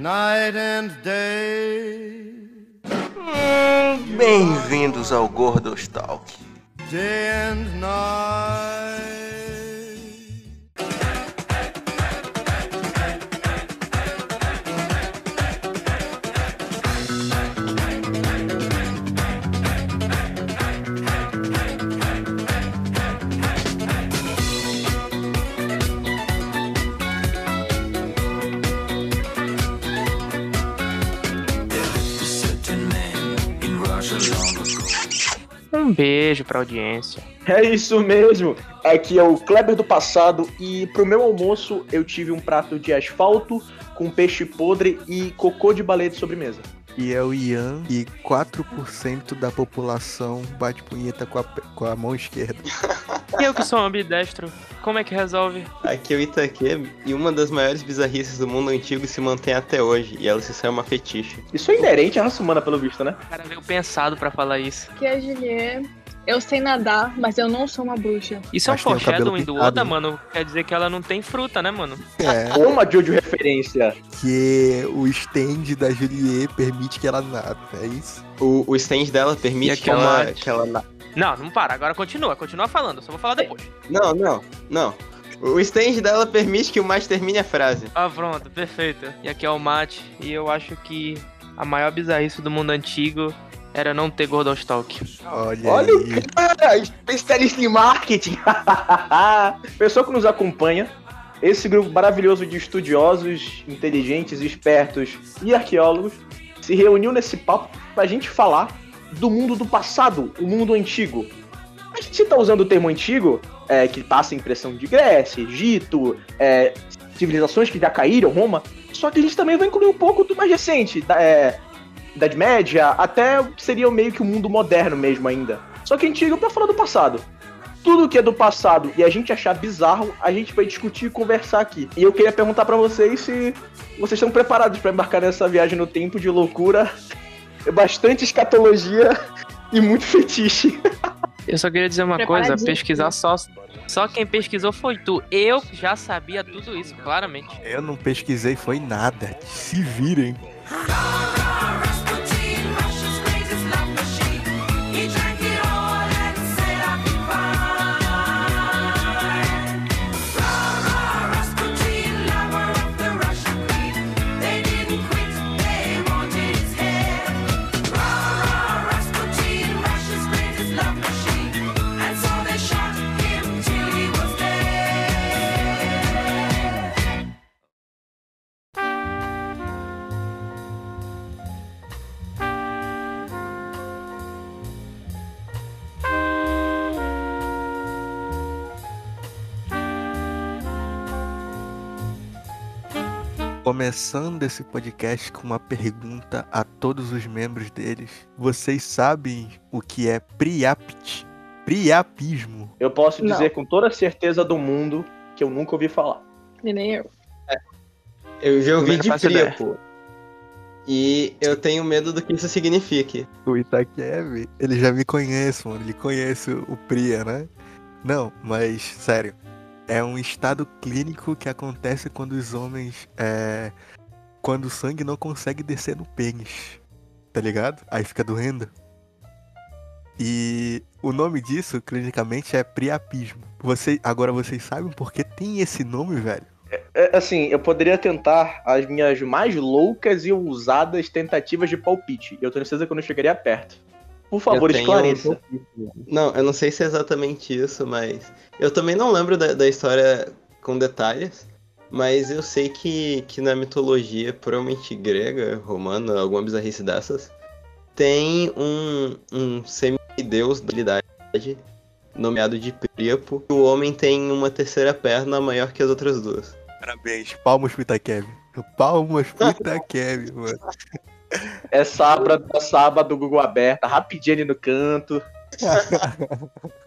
night and day, Bem-vindos ao Gordos Talk. day and night. Um beijo pra audiência. É isso mesmo. Aqui é o Kleber do passado e pro meu almoço eu tive um prato de asfalto com peixe podre e cocô de baleia de sobremesa. E é o Ian e 4% da população bate punheta com a, com a mão esquerda. E eu que sou um ambidestro, como é que resolve? Aqui é o Itaque e uma das maiores bizarrices do mundo antigo se mantém até hoje, e ela se sai uma fetiche. Isso é inerente à raça humana, pelo visto, né? O cara veio pensado pra falar isso. que é Juliet. Eu sei nadar, mas eu não sou uma bruxa. Isso é um foreshadowing do Oda, né? mano. Quer dizer que ela não tem fruta, né, mano? É, Uma Jojo referência. que o stand da Juliet permite que ela nada, é isso? O, o stand dela permite que aquela- ela, que ela. na- Não, não para. Agora continua. Continua falando. Só vou falar depois. Não, não, não. O stand dela permite que o mais termine a frase. Ah, pronto. Perfeito. E aqui é o Mate. E eu acho que a maior bizarrice do mundo antigo era não ter Gordostalk. Olha, Olha o aí. cara, especialista em marketing. Pessoa que nos acompanha, esse grupo maravilhoso de estudiosos, inteligentes, espertos e arqueólogos se reuniu nesse papo pra gente falar do mundo do passado, o mundo antigo. A gente tá usando o termo antigo, é, que passa a impressão de Grécia, Egito, é, civilizações que já caíram, Roma, só que a gente também vai incluir um pouco do mais recente, da, é, Idade Média, até seria meio que o mundo moderno mesmo ainda. Só que antigo pra falar do passado. Tudo que é do passado e a gente achar bizarro, a gente vai discutir e conversar aqui. E eu queria perguntar pra vocês se vocês estão preparados pra embarcar nessa viagem no tempo de loucura, bastante escatologia e muito fetiche. Eu só queria dizer uma coisa. Pesquisar só... Só quem pesquisou foi tu. Eu já sabia tudo isso, claramente. Eu não pesquisei, foi nada. Se virem. Começando esse podcast com uma pergunta a todos os membros deles. Vocês sabem o que é Priapt? Priapismo. Eu posso Não. dizer com toda a certeza do mundo que eu nunca ouvi falar. E nem eu. Eu já ouvi não de. Priapo. E eu tenho medo do que isso signifique. O Itakev, ele já me conhece, mano. Ele conhece o Priya, né? Não, mas sério. É um estado clínico que acontece quando os homens. É, quando o sangue não consegue descer no pênis. Tá ligado? Aí fica doendo. E o nome disso, clinicamente, é priapismo. Você, agora vocês sabem por que tem esse nome, velho? É, assim, eu poderia tentar as minhas mais loucas e ousadas tentativas de palpite. Eu tenho certeza que eu não chegaria perto. Por favor, esclareça. Não, eu não sei se é exatamente isso, mas. Eu também não lembro da, da história com detalhes. Mas eu sei que, que na mitologia, provavelmente grega, romana, alguma bizarrice dessas, tem um, um semideus da habilidade nomeado de Príapo. O homem tem uma terceira perna maior que as outras duas. Parabéns, palmas pro Itakev. Palmas pro Itakev, mano. É sábado, é sábado do Google aberta, rapidinho ali no canto.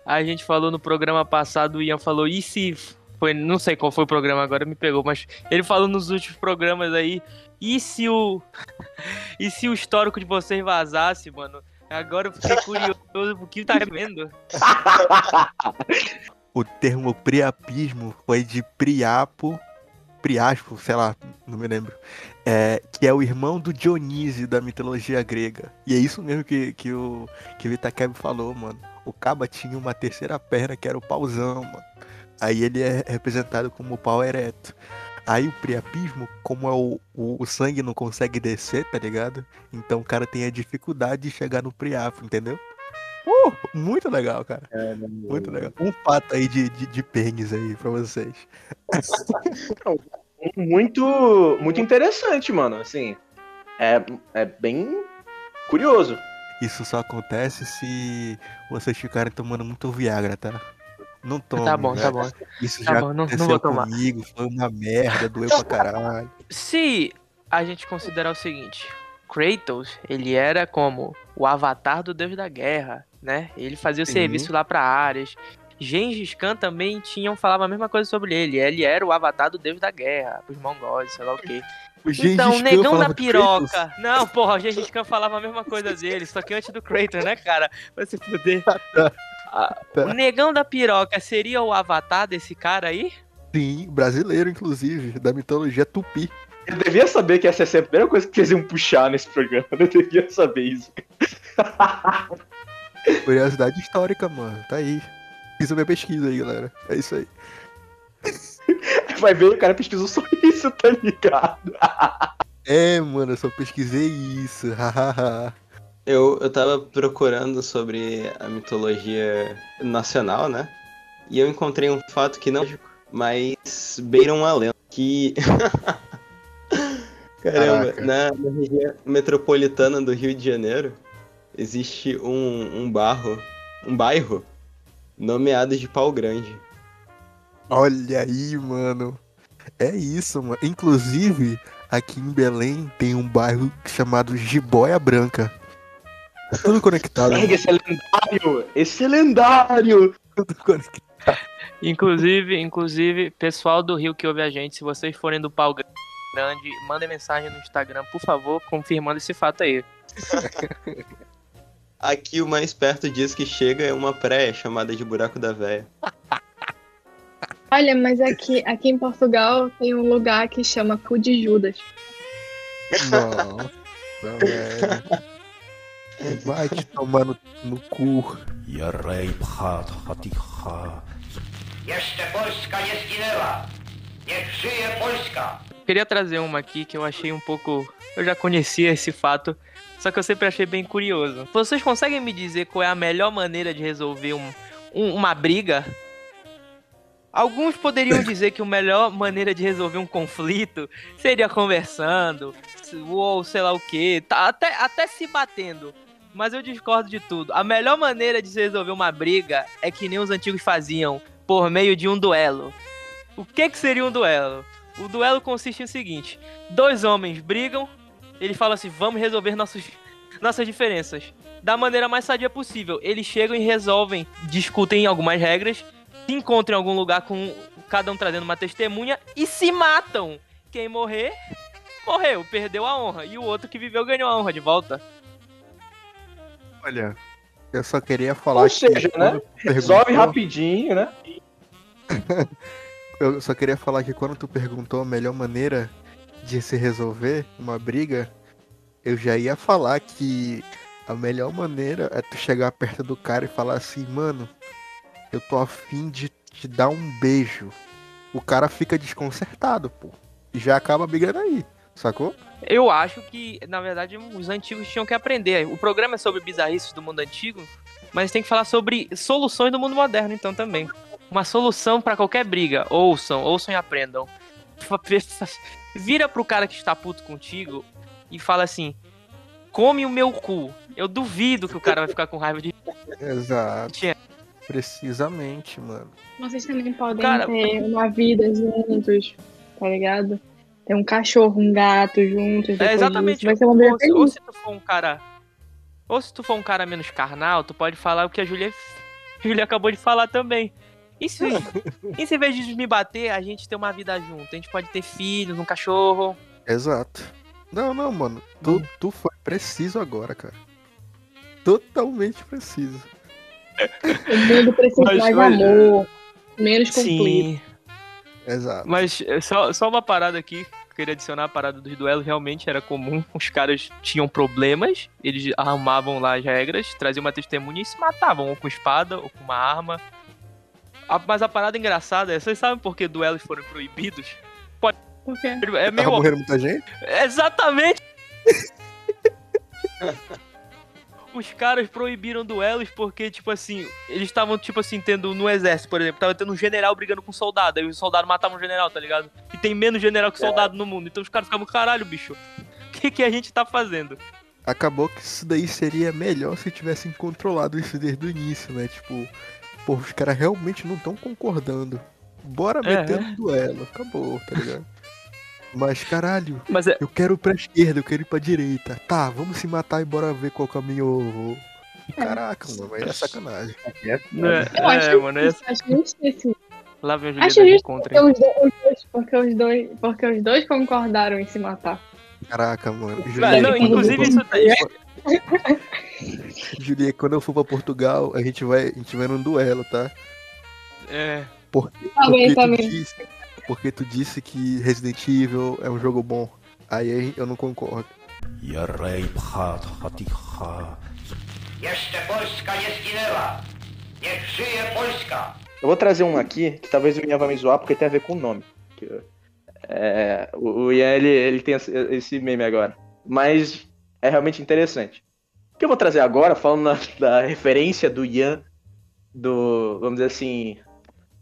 A gente falou no programa passado, o Ian falou, e se. Foi, não sei qual foi o programa agora, me pegou, mas ele falou nos últimos programas aí. E se o. e se o histórico de vocês vazasse, mano? Agora eu fiquei curioso o que tá vendo. O termo priapismo foi de priapo, priaspo, sei lá, não me lembro. É, que é o irmão do Dionísio da mitologia grega. E é isso mesmo que, que o, que o Itakeb falou, mano. O Caba tinha uma terceira perna que era o pauzão, mano. Aí ele é representado como o pau ereto. Aí o priapismo, como é o, o, o sangue não consegue descer, tá ligado? Então o cara tem a dificuldade de chegar no priapo, entendeu? Uh, muito legal, cara. Muito legal. Um fato aí de, de, de pernes aí pra vocês. Muito, muito interessante, mano. Assim, é, é bem curioso. Isso só acontece se vocês ficarem tomando muito Viagra, tá? Não tome. Tá bom, né? tá bom. Isso Tá já bom, não- não aconteceu vou tomar. comigo, foi uma merda, doeu pra caralho. Se a gente considerar o seguinte, Kratos, ele era como o avatar do deus da guerra, né? Ele fazia o Sim. serviço lá pra Ares. Gengis Khan também tinham falava a mesma coisa sobre ele. Ele era o avatar do deus da guerra, pros mongóis, sei lá o quê. O Gengis Então, o negão da de Kratos. piroca. Não, porra, o Gengis Khan falava a mesma coisa dele, só que antes do Kratos, né, cara? Vai se fuder. Ah, Tá. O negão da piroca seria o avatar desse cara aí? Sim, brasileiro, inclusive, da mitologia tupi. Eu devia saber que essa ia ser a primeira coisa que eles iam puxar nesse programa. Eu devia saber isso. Curiosidade histórica, mano. Tá aí. Fiz a minha pesquisa aí, galera. É isso aí. Vai ver, o cara pesquisou só isso, tá ligado? É, mano, eu só pesquisei isso. Eu, eu tava procurando sobre a mitologia nacional, né? E eu encontrei um fato que não, mas beira uma lenda. Que. Caramba, Caraca. na região metropolitana do Rio de Janeiro existe um, um barro, um bairro nomeado de Pau Grande. Olha aí, mano. É isso, mano. Inclusive, aqui em Belém tem um bairro chamado Jiboia Branca. Tudo conectado. Pega, esse é lendário! Esse é lendário! Tudo conectado. Inclusive, inclusive, pessoal do Rio que ouve a gente, se vocês forem do pau grande, mandem mensagem no Instagram, por favor, confirmando esse fato aí. Aqui o mais perto disso que chega é uma praia chamada de Buraco da Véia. Olha, mas aqui, aqui em Portugal tem um lugar que chama Cu de Judas. Nossa, velho. Vai te tomar no, no cu. Jarrej pchat chaticha. Jeszcze Polska nie zginęła! Niech żyje Polska! Queria trazer uma aqui que eu achei um pouco. Eu já conhecia esse fato, só que eu sempre achei bem curioso. Vocês conseguem me dizer qual é a melhor maneira de resolver um, um- uma briga? Alguns poderiam dizer que a melhor maneira de resolver um conflito seria conversando, ou sei lá o que, até, até se batendo. Mas eu discordo de tudo. A melhor maneira de se resolver uma briga é que nem os antigos faziam, por meio de um duelo. O que, que seria um duelo? O duelo consiste no seguinte: dois homens brigam, eles falam assim, vamos resolver nossos, nossas diferenças. Da maneira mais sadia possível. Eles chegam e resolvem, discutem algumas regras, se encontram em algum lugar com cada um trazendo uma testemunha e se matam. Quem morrer, morreu, perdeu a honra. E o outro que viveu ganhou a honra de volta. Olha, eu só queria falar Ou que seja, né? quando tu Resolve perguntou- rapidinho, né? Eu só queria falar que quando tu perguntou a melhor maneira de se resolver uma briga, eu já ia falar que a melhor maneira é tu chegar perto do cara e falar assim, mano, eu tô afim de te dar um beijo. O cara fica desconcertado, pô. E já acaba brigando aí, sacou? Eu acho que, na verdade, os antigos tinham que aprender. O programa é sobre bizarrices do mundo antigo, mas tem que falar sobre soluções do mundo moderno, então também. Uma solução pra qualquer briga. Ouçam, ouçam e aprendam. Vira pro cara que está puto contigo e fala assim: come o meu cu. Eu duvido que o cara vai ficar com raiva de Exato. Tinha. Precisamente, mano. Vocês também podem Cara- ter uma vida juntos, tá ligado? Ter um cachorro, um gato juntos. É exatamente. disso. Vai ser uma vida ou, se- ou se tu for um cara. Ou se tu for um cara menos carnal, tu pode falar o que a Julia, a Julia acabou de falar também. E se, e se em vez de me bater, a gente ter uma vida junto? A gente pode ter filhos, um cachorro. Exato. Não, não, mano. Tu, tu foi preciso agora, cara. Totalmente preciso. O mundo precisa Mas- mais mas- amor, menos conflito. Sim. Exato. Mas é, só, só uma parada aqui. queria adicionar a parada dos duelos, realmente era comum. Os caras tinham problemas, eles armavam lá as regras, traziam uma testemunha e se matavam, ou com espada, ou com uma arma. A- mas a parada engraçada é, vocês sabem por que duelos foram proibidos? Por quê? É Tava meio. morrendo muita gente? Exatamente! Os caras proibiram duelos porque, tipo assim, eles estavam, tipo assim, tendo no exército, por exemplo, tava tendo um general brigando com um soldado, aí o soldado matava um general, tá ligado? E tem menos general que soldado no mundo, então os caras ficavam, caralho, bicho, o que, que a gente tá fazendo? Acabou que isso daí seria melhor se tivessem controlado isso desde o início, né? Tipo, pô, os caras realmente não estão concordando. Bora É, meter um duelo. Acabou, tá ligado? Mas caralho, Mas é. eu quero ir pra esquerda, eu quero ir pra direita. Tá, vamos se matar e bora ver qual caminho eu vou. Caraca, mano, aí é sacanagem. É, Eu acho é, mano, é, acho justíssimo. lá vem o Acho Juliano justo contra. porque os dois, porque, os dois, porque os dois concordaram em se matar. Caraca, mano. Não, Juliette, não, inclusive isso tá. Juliette, quando eu for pra Portugal, a gente vai, a gente vai num duelo, tá? É. Porque, Tá bem, porque tá tu bem. disse, porque tu disse que Resident Evil é um jogo bom. Aí eu não concordo. Eu vou trazer um aqui que talvez o Ian vai me zoar porque tem a ver com o nome. Que, é, o, o Ian, ele, ele tem esse, meme agora. Mas é realmente interessante. O que eu vou trazer agora, falando na- da referência do Ian, do, vamos dizer assim,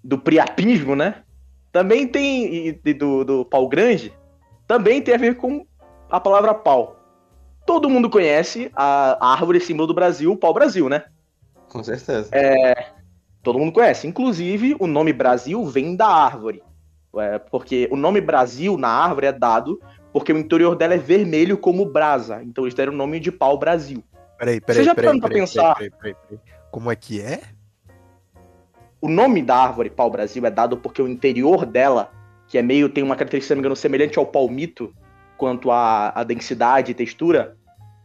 do priapismo, né? Também tem, e, e do, do pau grande, também tem a ver com a palavra pau. Todo mundo conhece a árvore símbolo do Brasil, o pau-brasil, né? Com certeza. Todo mundo conhece. Inclusive, o nome Brasil vem da árvore. É, porque o nome Brasil na árvore é dado porque o interior dela é vermelho como brasa. Então eles deram o nome de pau Brasil. Peraí, peraí, Você já peraí, parou pra peraí, pensar? peraí, peraí, peraí. Como é que é? O nome da árvore pau Brasil é dado porque o interior dela, que é meio, tem uma característica, se não me engano, semelhante ao palmito, quanto à, à densidade e textura,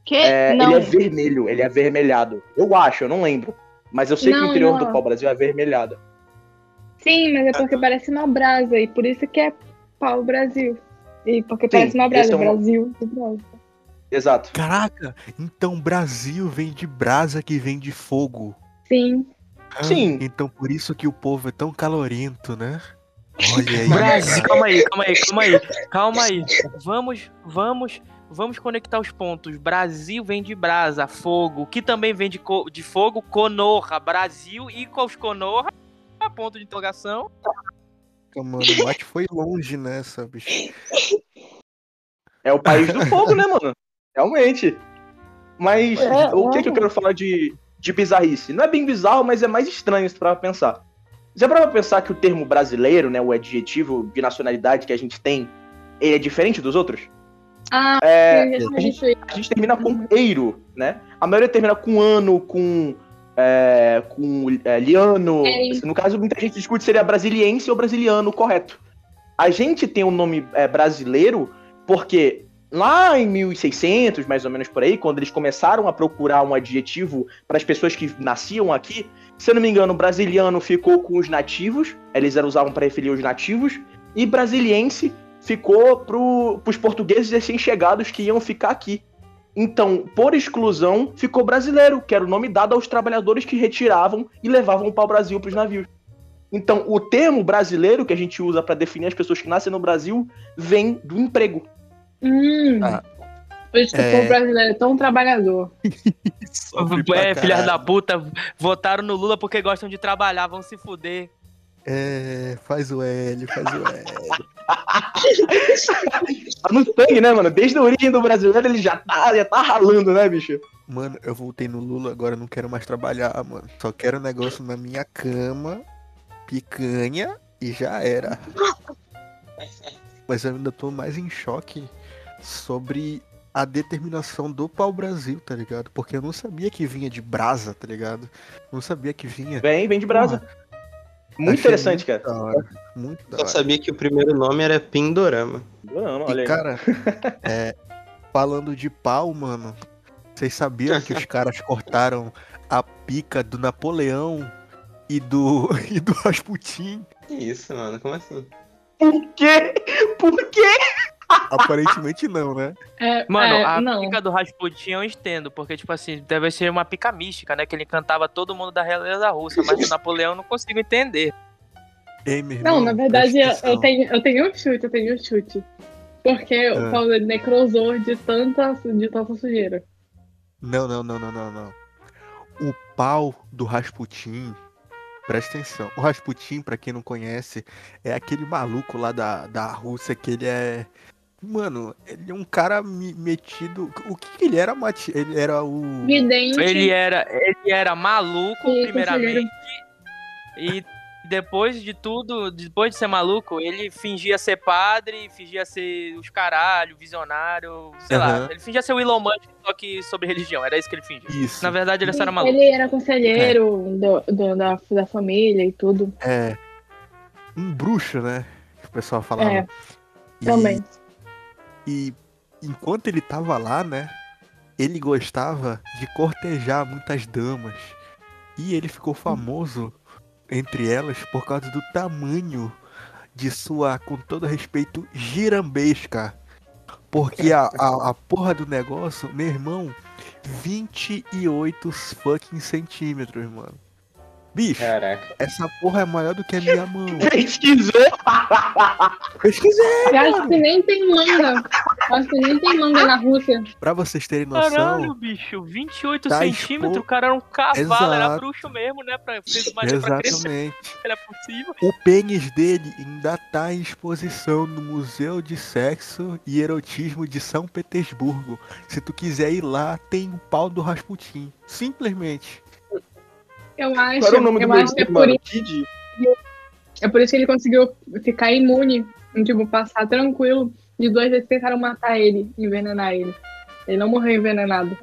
Que? é, não. ele é vermelho, ele é avermelhado. Eu acho, eu não lembro. Mas eu sei que o Não, interior não. do pau Brasil é avermelhado. Sim, mas é porque parece uma brasa e por isso que é pau Brasil. E porque Sim, parece uma brasa, é um- Brasil do Brasil. Exato. Caraca, então Brasil vem de brasa que vem de fogo. Sim. Ah, Sim. Então por isso que o povo é tão calorento, né? Olha aí. Brasil, calma aí, calma aí, calma aí, calma aí. Vamos, vamos, vamos conectar os pontos. Brasil vem de brasa, fogo, que também vem de, co- de fogo, conorra, Brasil e com os conorra, ponto de interrogação. Mano, o Mate foi longe nessa, bicho. É o país do fogo, né, mano? Realmente. Mas É, o que, é. que eu quero falar de, de bizarrice? Não é bem bizarro, mas é mais estranho se pra pensar. Já pra pensar que o termo brasileiro, né, o adjetivo de nacionalidade que a gente tem, ele é diferente dos outros? Ah, É, a gente- isso. a gente termina com eiro, né? A maioria termina com ano, com. É, com é, liano. É. No caso, muita gente discute se seria brasiliense ou brasiliano correto. A gente tem o nome é, brasileiro porque lá em 1600, mais ou menos por aí, quando eles começaram a procurar um adjetivo para as pessoas que nasciam aqui, se eu não me engano, brasiliano ficou com os nativos, eles usavam para referir os nativos, e brasiliense ficou para os portugueses recém-chegados que iam ficar aqui. Então, por exclusão, ficou brasileiro, que era o nome dado aos trabalhadores que retiravam e levavam para o Brasil para os navios. Então, o termo brasileiro que a gente usa para definir as pessoas que nascem no Brasil vem do emprego. Hum. Ah. Por isso que É. o povo brasileiro é tão trabalhador. É, filhas da puta, votaram no Lula porque gostam de trabalhar, vão se fuder. É, faz o L, faz o L. Tá no sangue, né, mano? Desde a origem do brasileiro ele já tá, já tá ralando, né, bicho? Mano, eu voltei no Lula, agora não quero mais trabalhar, mano. Só quero um negócio na minha cama, picanha e já era. Mas eu ainda tô mais em choque sobre a determinação do pau-brasil, tá ligado? Porque eu não sabia que vinha de brasa, tá ligado? Não sabia que vinha. Vem, vem de brasa. Muito Achei interessante, cara. Da hora. Muito da Só hora. sabia que o primeiro nome era Pindorama. Não, olha E, aí. cara, é, falando de pau, mano, vocês sabiam que os caras cortaram a pica do Napoleão e do, e do Rasputin? Que isso, mano? Como assim? Por quê? Por quê? Aparentemente não, né? É, Mano, é, a não. pica do Rasputin eu entendo, porque, tipo assim, deve ser uma pica mística, né? Que ele cantava todo mundo da realeza russa, mas o Napoleão eu não consigo entender. Ei, meu irmão, Não, na verdade, eu, eu tenho, eu tenho um chute, eu tenho um chute. Porque Ah. o Paulo ele necrosou de tanta, de tanta sujeira. Não, não, não, não, não, não. O pau do Rasputin, presta atenção. O Rasputin, pra quem não conhece, é aquele maluco lá da, da Rússia que ele é. Mano, ele é um cara me- metido. O que que ele era, Mati? Ele era o. Vidente. Ele era, ele era maluco, E primeiramente, e depois de tudo, depois de ser maluco, ele fingia ser padre, fingia ser os caralho, visionário, sei lá. Aham. Ele fingia ser o Elon Musk, só que sobre religião, era isso que ele fingia. Isso. Na verdade, ele só era maluco. Ele era conselheiro do, do- da, da família e tudo. É. Um bruxo, né? Que o pessoal falava. É, E- também. E enquanto ele tava lá, né? Ele gostava de cortejar muitas damas. E ele ficou famoso entre elas por causa do tamanho de sua, com todo respeito, girambesca. Porque a, a, a porra do negócio, meu irmão, 28 fucking centímetros, mano. Bicho, Caraca. essa porra é maior do que a minha mão. Pesquisou! Pesquisei! Eu acho que nem tem manga. Eu Acho que nem tem manga na Rússia. Pra vocês terem noção, Caralho, bicho, 28 Tá centímetros, expo- o cara era um cavalo, era Exato. bruxo mesmo, né? Pra, fez magia pra crescer, exatamente. ele é possível. O pênis dele ainda tá em exposição no Museu de Sexo e Erotismo de São Petersburgo. Se tu quiser ir lá, tem o pau do Rasputin. Simplesmente. Eu acho, Qual era o nome do acho que é meu por, mano? isso, Kid? é por isso que ele conseguiu ficar imune. Tipo, passar tranquilo. De duas vezes tentaram matar ele, envenenar ele. Ele não morreu envenenado.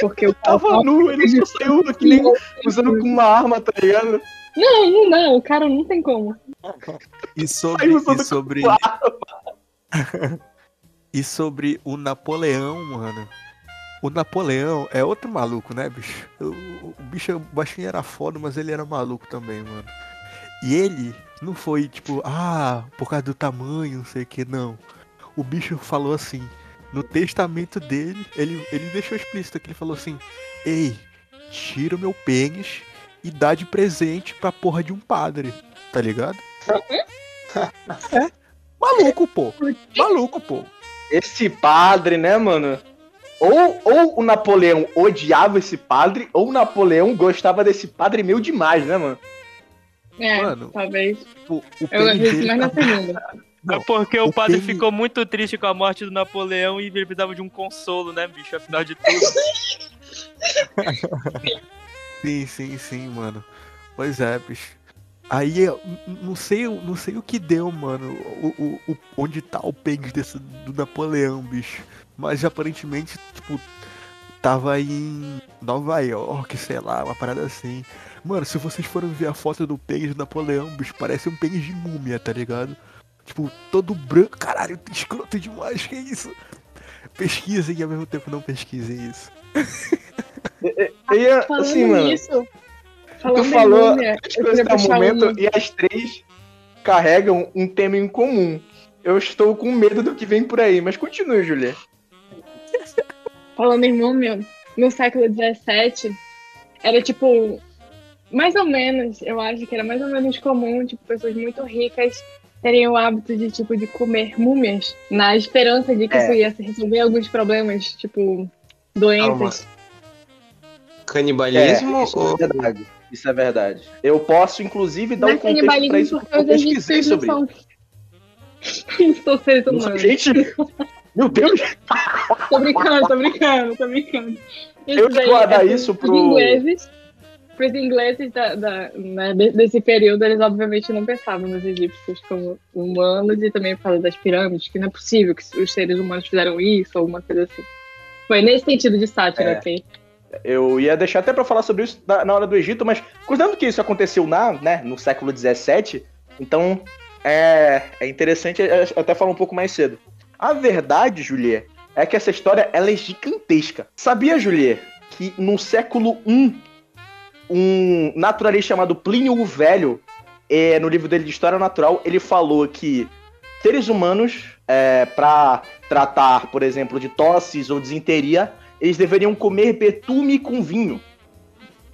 Porque o Tava nu, ele só saiu que nem usando com uma arma, tá ligado? Não, não, não, o cara não tem como. E sobre, e sobre, e sobre o Napoleão, mano. O Napoleão é outro maluco, né, bicho? O, o bicho o baixinho era foda, mas ele era maluco também, mano. E ele não foi tipo, ah, por causa do tamanho, não sei o que, não. O bicho falou assim, no testamento dele, ele, ele deixou explícito que ele falou assim: Ei, tira o meu pênis e dá de presente pra porra de um padre, tá ligado? é. Maluco, pô. Maluco, pô. Esse padre, né, mano? Ou, ou o Napoleão odiava esse padre, ou o Napoleão gostava desse padre meio demais, né, mano? É, Mano, talvez. Tipo, o Eu acredito mais na segunda. Não, é porque o, o padre ficou muito triste com a morte do Napoleão e ele precisava de um consolo, né, bicho? Afinal de tudo. Sim, sim, sim, mano. Pois é, bicho. Aí eu não sei, o- não sei o que deu, mano. O, o, o- onde tá o pênis desse do Napoleão, bicho. Mas aparentemente, tipo, tava em Nova York, sei lá, uma parada assim. Mano, se vocês forem ver a foto do pênis do Napoleão, bicho, parece um pênis de múmia, tá ligado? Tipo, todo branco. Caralho, escroto demais, que isso? Pesquisem e ao mesmo tempo não pesquisem isso. E, é, Falando assim, mano, nisso, falando tu falou múmia, eu as coisas momento uma. e as três carregam um tema em comum. Eu estou com medo do que vem por aí, mas continue, Julia. Falando em múmia, no século XVII, era tipo, mais ou menos, eu acho que era mais ou menos comum, tipo, pessoas muito ricas terem o hábito de, tipo, de comer múmias, na esperança de que É. isso ia resolver alguns problemas, tipo, doenças. Canibalismo isso ou... é verdade. Isso é verdade. Eu posso, inclusive, dar Não um é contexto pra canibalismo isso, porque eu pesquisei sobre isso. humanos. Gente, meu Deus, Tô brincando, tô brincando, tô brincando. Eu daí guardar é isso pro- ingleses. Pros ingleses da, da- né, de- desse período, eles obviamente não pensavam nos egípcios como humanos e também por causa das pirâmides, que não é possível que os seres humanos fizeram isso ou alguma coisa assim. Foi nesse sentido de sátira, É. ok? eu ia deixar até pra falar sobre isso na, hora do Egito, mas considerando que isso aconteceu na, né, no século XVII, então é, é interessante até falar um pouco mais cedo. A verdade, Juliet, é que essa história ela é gigantesca. Sabia, Juliet, que no século I, um naturalista chamado Plínio o Velho, é, no livro dele de História Natural, ele falou que seres humanos, é, para tratar, por exemplo, de tosses ou desinteria, eles deveriam comer betume com vinho.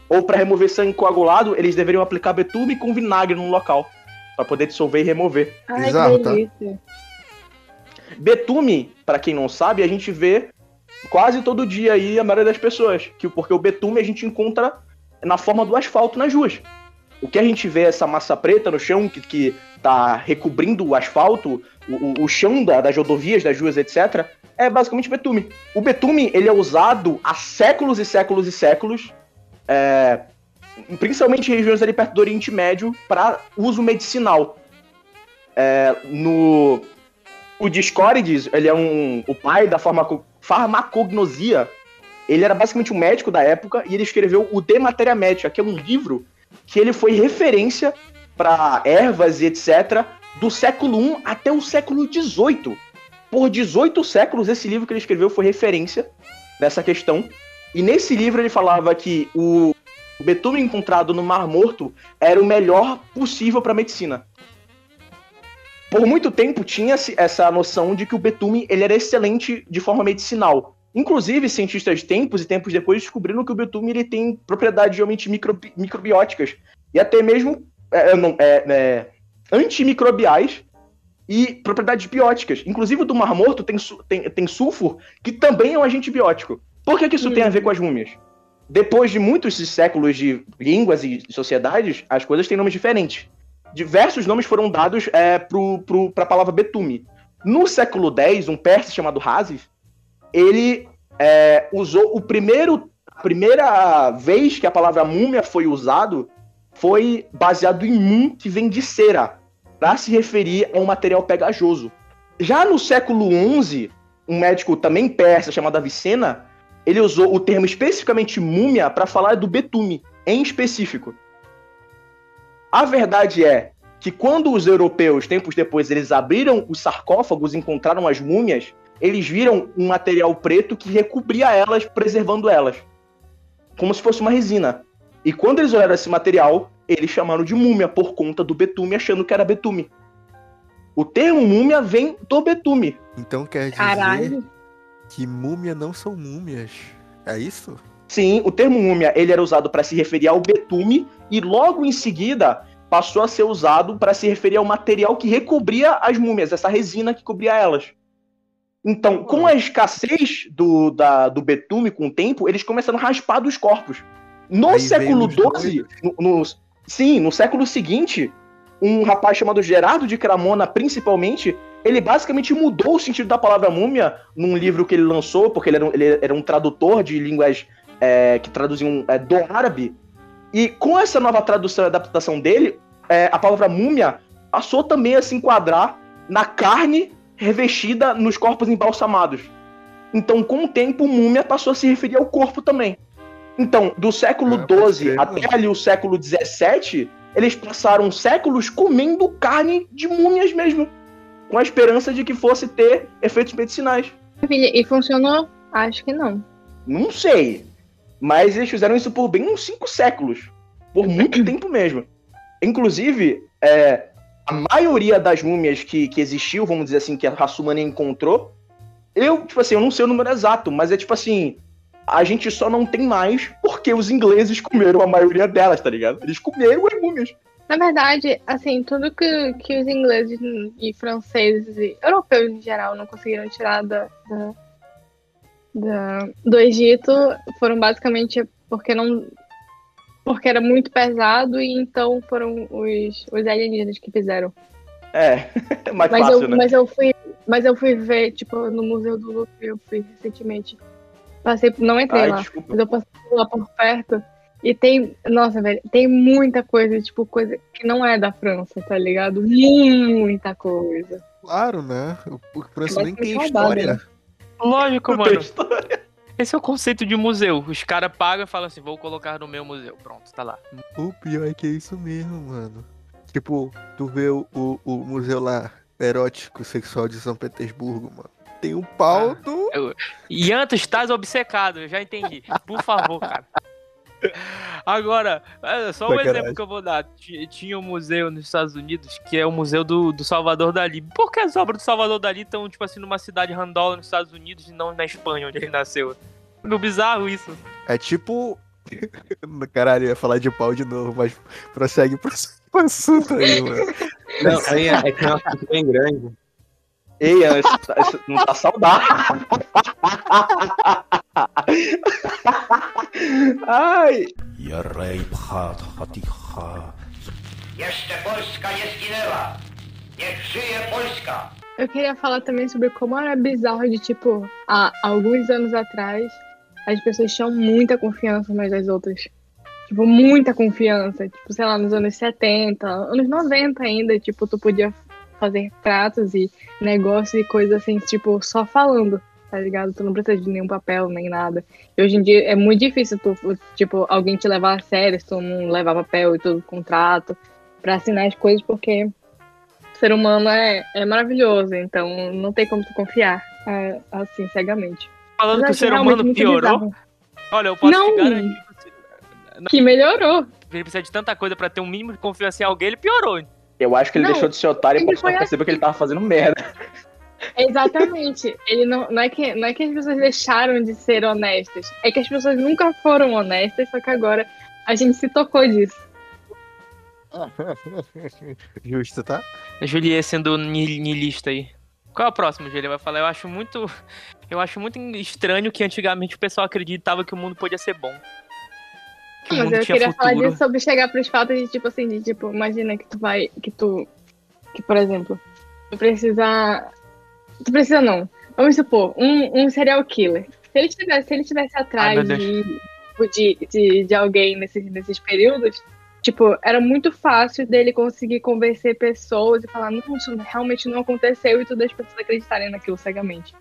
Ou para remover sangue coagulado, eles deveriam aplicar betume com vinagre no local, para poder dissolver e remover. Ai, Bizarro, que tá? delícia. Betume, para quem não sabe, a gente vê quase todo dia aí a maioria das pessoas, que porque o betume a gente encontra na forma do asfalto nas ruas. O que a gente vê essa massa preta no chão que, que tá recobrindo o asfalto, o, o- o chão da- das rodovias, das ruas, etc., é basicamente betume. O betume ele é usado há séculos e séculos e séculos, é, principalmente em regiões ali perto do Oriente Médio, para uso medicinal. É, no, o Discorides, ele é um, o pai da farmaco, farmacognosia. Ele era basicamente um médico da época e ele escreveu o De Materia Médica, que é um livro que ele foi referência para ervas e etc. do século I até o século XVIII. Por 18 séculos, esse livro que ele escreveu foi referência dessa questão. E nesse livro ele falava que o betume encontrado no Mar Morto era o melhor possível para medicina por muito tempo tinha-se essa noção de que o betume ele era excelente de forma medicinal. Inclusive, cientistas tempos e tempos depois descobriram que o betume ele tem propriedades realmente microbi- microbióticas e até mesmo é, não, é, é, antimicrobiais e propriedades bióticas. Inclusive, o do Mar Morto tem, tem, tem sulfur, que também é um agente biótico. Por que, que isso tem a ver com as múmias? Depois de muitos séculos de línguas e sociedades, as coisas têm nomes diferentes diversos nomes foram dados é, para a palavra betume. No século X, um persa chamado Hazif, ele é, usou o primeiro, a primeira vez que a palavra múmia foi usado foi baseado em mum, que vem de cera, para se referir a um material pegajoso. Já no século XI, um médico também persa chamado Avicena, ele usou o termo especificamente múmia para falar do betume, em específico. A verdade é que quando os europeus, tempos depois, eles abriram os sarcófagos e encontraram as múmias, eles viram um material preto que recobria elas, preservando elas. Como se fosse uma resina. E quando eles olharam esse material, eles chamaram de múmia por conta do betume, achando que era betume. O termo múmia vem do betume. Então quer dizer Caralho. que múmia não são múmias. É isso? Sim, o termo múmia ele era usado para se referir ao betume e logo em seguida passou a ser usado para se referir ao material que recobria as múmias, essa resina que cobria elas. Então, com a escassez do, da- do betume com o tempo, eles começaram a raspar dos corpos. No Aí século XII, no, no- sim, no século seguinte, um rapaz chamado Gerardo de Cramona, principalmente, ele basicamente mudou o sentido da palavra múmia num livro que ele lançou, porque ele era um, ele era um tradutor de línguas é, que traduziam é, do árabe. E com essa nova tradução e adaptação dele, é, a palavra múmia passou também a se enquadrar na carne revestida nos corpos embalsamados. Então, com o tempo, múmia passou a se referir ao corpo também. Então, do século Ah, XII crer, até ali o século XVII, eles passaram séculos comendo carne de múmias mesmo, com a esperança de que fosse ter efeitos medicinais. E funcionou? Acho que não. Não sei. Mas eles fizeram isso por bem uns cinco séculos. Por muito tempo mesmo. Inclusive, é, a maioria das múmias que, que existiu, vamos dizer assim, que a raça humana encontrou, eu, tipo assim, eu não sei o número exato, mas é tipo assim, a gente só não tem mais porque os ingleses comeram a maioria delas, tá ligado? Eles comeram as múmias. Na verdade, assim, tudo que, que os ingleses e franceses e europeus em geral não conseguiram tirar da, da- da- do Egito foram basicamente porque não. Porque era muito pesado e então foram os, os alienígenas que fizeram. É, mais Mas fácil, eu, né? mas eu fui. Mas eu fui ver, tipo, no Museu do Louvre, eu fui recentemente. Passei, não entrei Ai, lá, desculpa. mas eu passei lá por perto. E tem, nossa, velho, tem muita coisa, tipo, coisa que não é da França, tá ligado? Muita coisa. Claro, né? O, o França nem tem história. né? Lógico, mano. história. Esse é o conceito de museu. Os caras pagam e falam assim, vou colocar no meu museu. Pronto, tá lá. O pior é que é isso mesmo, mano. Tipo, tu vê o, o, o museu lá, erótico sexual de São Petersburgo, mano. Tem um pau Ah. do. Ian, tu estás obcecado, eu já entendi. Por favor, cara. Agora, é só um Sacanagem. exemplo que eu vou dar. Ti- Tinha um museu nos Estados Unidos que é o Museu do, do Salvador Dali. Por que as obras do Salvador Dali estão, tipo assim, numa cidade randola nos Estados Unidos e não na Espanha, onde ele nasceu? Meio bizarro isso. É tipo. Caralho, eu ia falar de pau de novo, mas prossegue pro pro assunto aí, mano. Não, aí é, é que é um assunto bem grande. Ei, isso, tá, isso não tá saudável. Ai. Jeszcze Polska nie zginęła. Niech żyje Polska. Eu queria falar também sobre como era bizarro de, tipo, há alguns anos atrás, as pessoas tinham muita confiança umas das outras. Tipo, muita confiança. Tipo, sei lá, nos anos 70, anos 90 ainda, tipo, tu podia fazer tratos e negócios e coisas assim, tipo, só falando, tá ligado? Tu não precisa de nenhum papel, nem nada. E hoje em dia é muito difícil tu, tipo, alguém te levar a sério se tu não levar papel e tudo, contrato, pra assinar as coisas, porque o ser humano é, é maravilhoso, então não tem como tu confiar é, assim, cegamente. Falando Mas que o ser humano piorou. Olha, eu posso Não. te garantir. Que melhorou. Ele precisa de tanta coisa pra ter um mínimo de confiança em alguém, ele piorou. Eu acho que ele Não, deixou de ser otário e ele passou a foi perceber que ele tava fazendo merda. Exatamente. Ele não, não, é que, não é que as pessoas deixaram de ser honestas. É que as pessoas nunca foram honestas, só que agora a gente se tocou disso. Justo, tá? Juliet sendo ni- niilista aí. Qual é o próximo, Juliet? Vai falar. Eu acho muito. Eu acho muito estranho que antigamente o pessoal acreditava que o mundo podia ser bom. Que Mas eu queria falar futuro. disso sobre chegar pros fatos de tipo assim, de tipo, imagina que tu vai. Que tu. Que, por exemplo, tu precisa. Tu precisa não. Vamos supor, um, um serial killer. Se ele tivesse, se ele tivesse atrás Ai, de, de, de, de alguém nesses, nesses períodos, tipo, era muito fácil dele conseguir convencer pessoas e falar, não, isso realmente não aconteceu e tudo as pessoas acreditarem naquilo cegamente.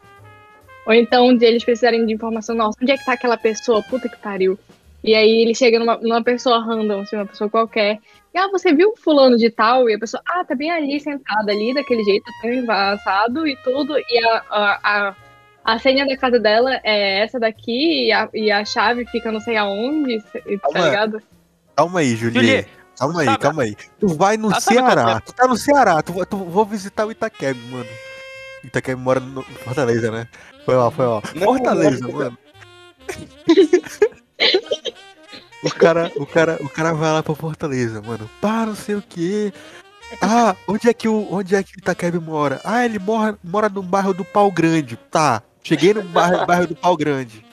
Ou então de eles precisarem de informação, nossa, onde é que tá aquela pessoa? Puta que pariu. E aí ele chega numa, numa pessoa random, assim, uma pessoa qualquer. E, ah, você viu fulano de tal? E a pessoa, ah, tá bem ali, sentada ali, daquele jeito, tão envassado e tudo. E a, a, a, a senha da casa dela é essa daqui, e a, e a chave fica não sei aonde, tá Calma. ligado? Calma aí, Juliet. Juliet, Calma aí, sabe- calma aí. Tu vai no Ah, Ceará. Tu tá no Ceará. Tu, tu vou visitar o Itaqueb, mano. Itaqueb mora no Fortaleza, né? Foi lá, foi lá. Fortaleza, mano. o cara, o cara, o cara vai lá pra Fortaleza, mano. Pá, não sei o que. Ah, onde é que o, onde é que o mora? Ah, ele mora, mora no bairro do Pau Grande. Tá. Cheguei no bairro, bairro do Pau Grande.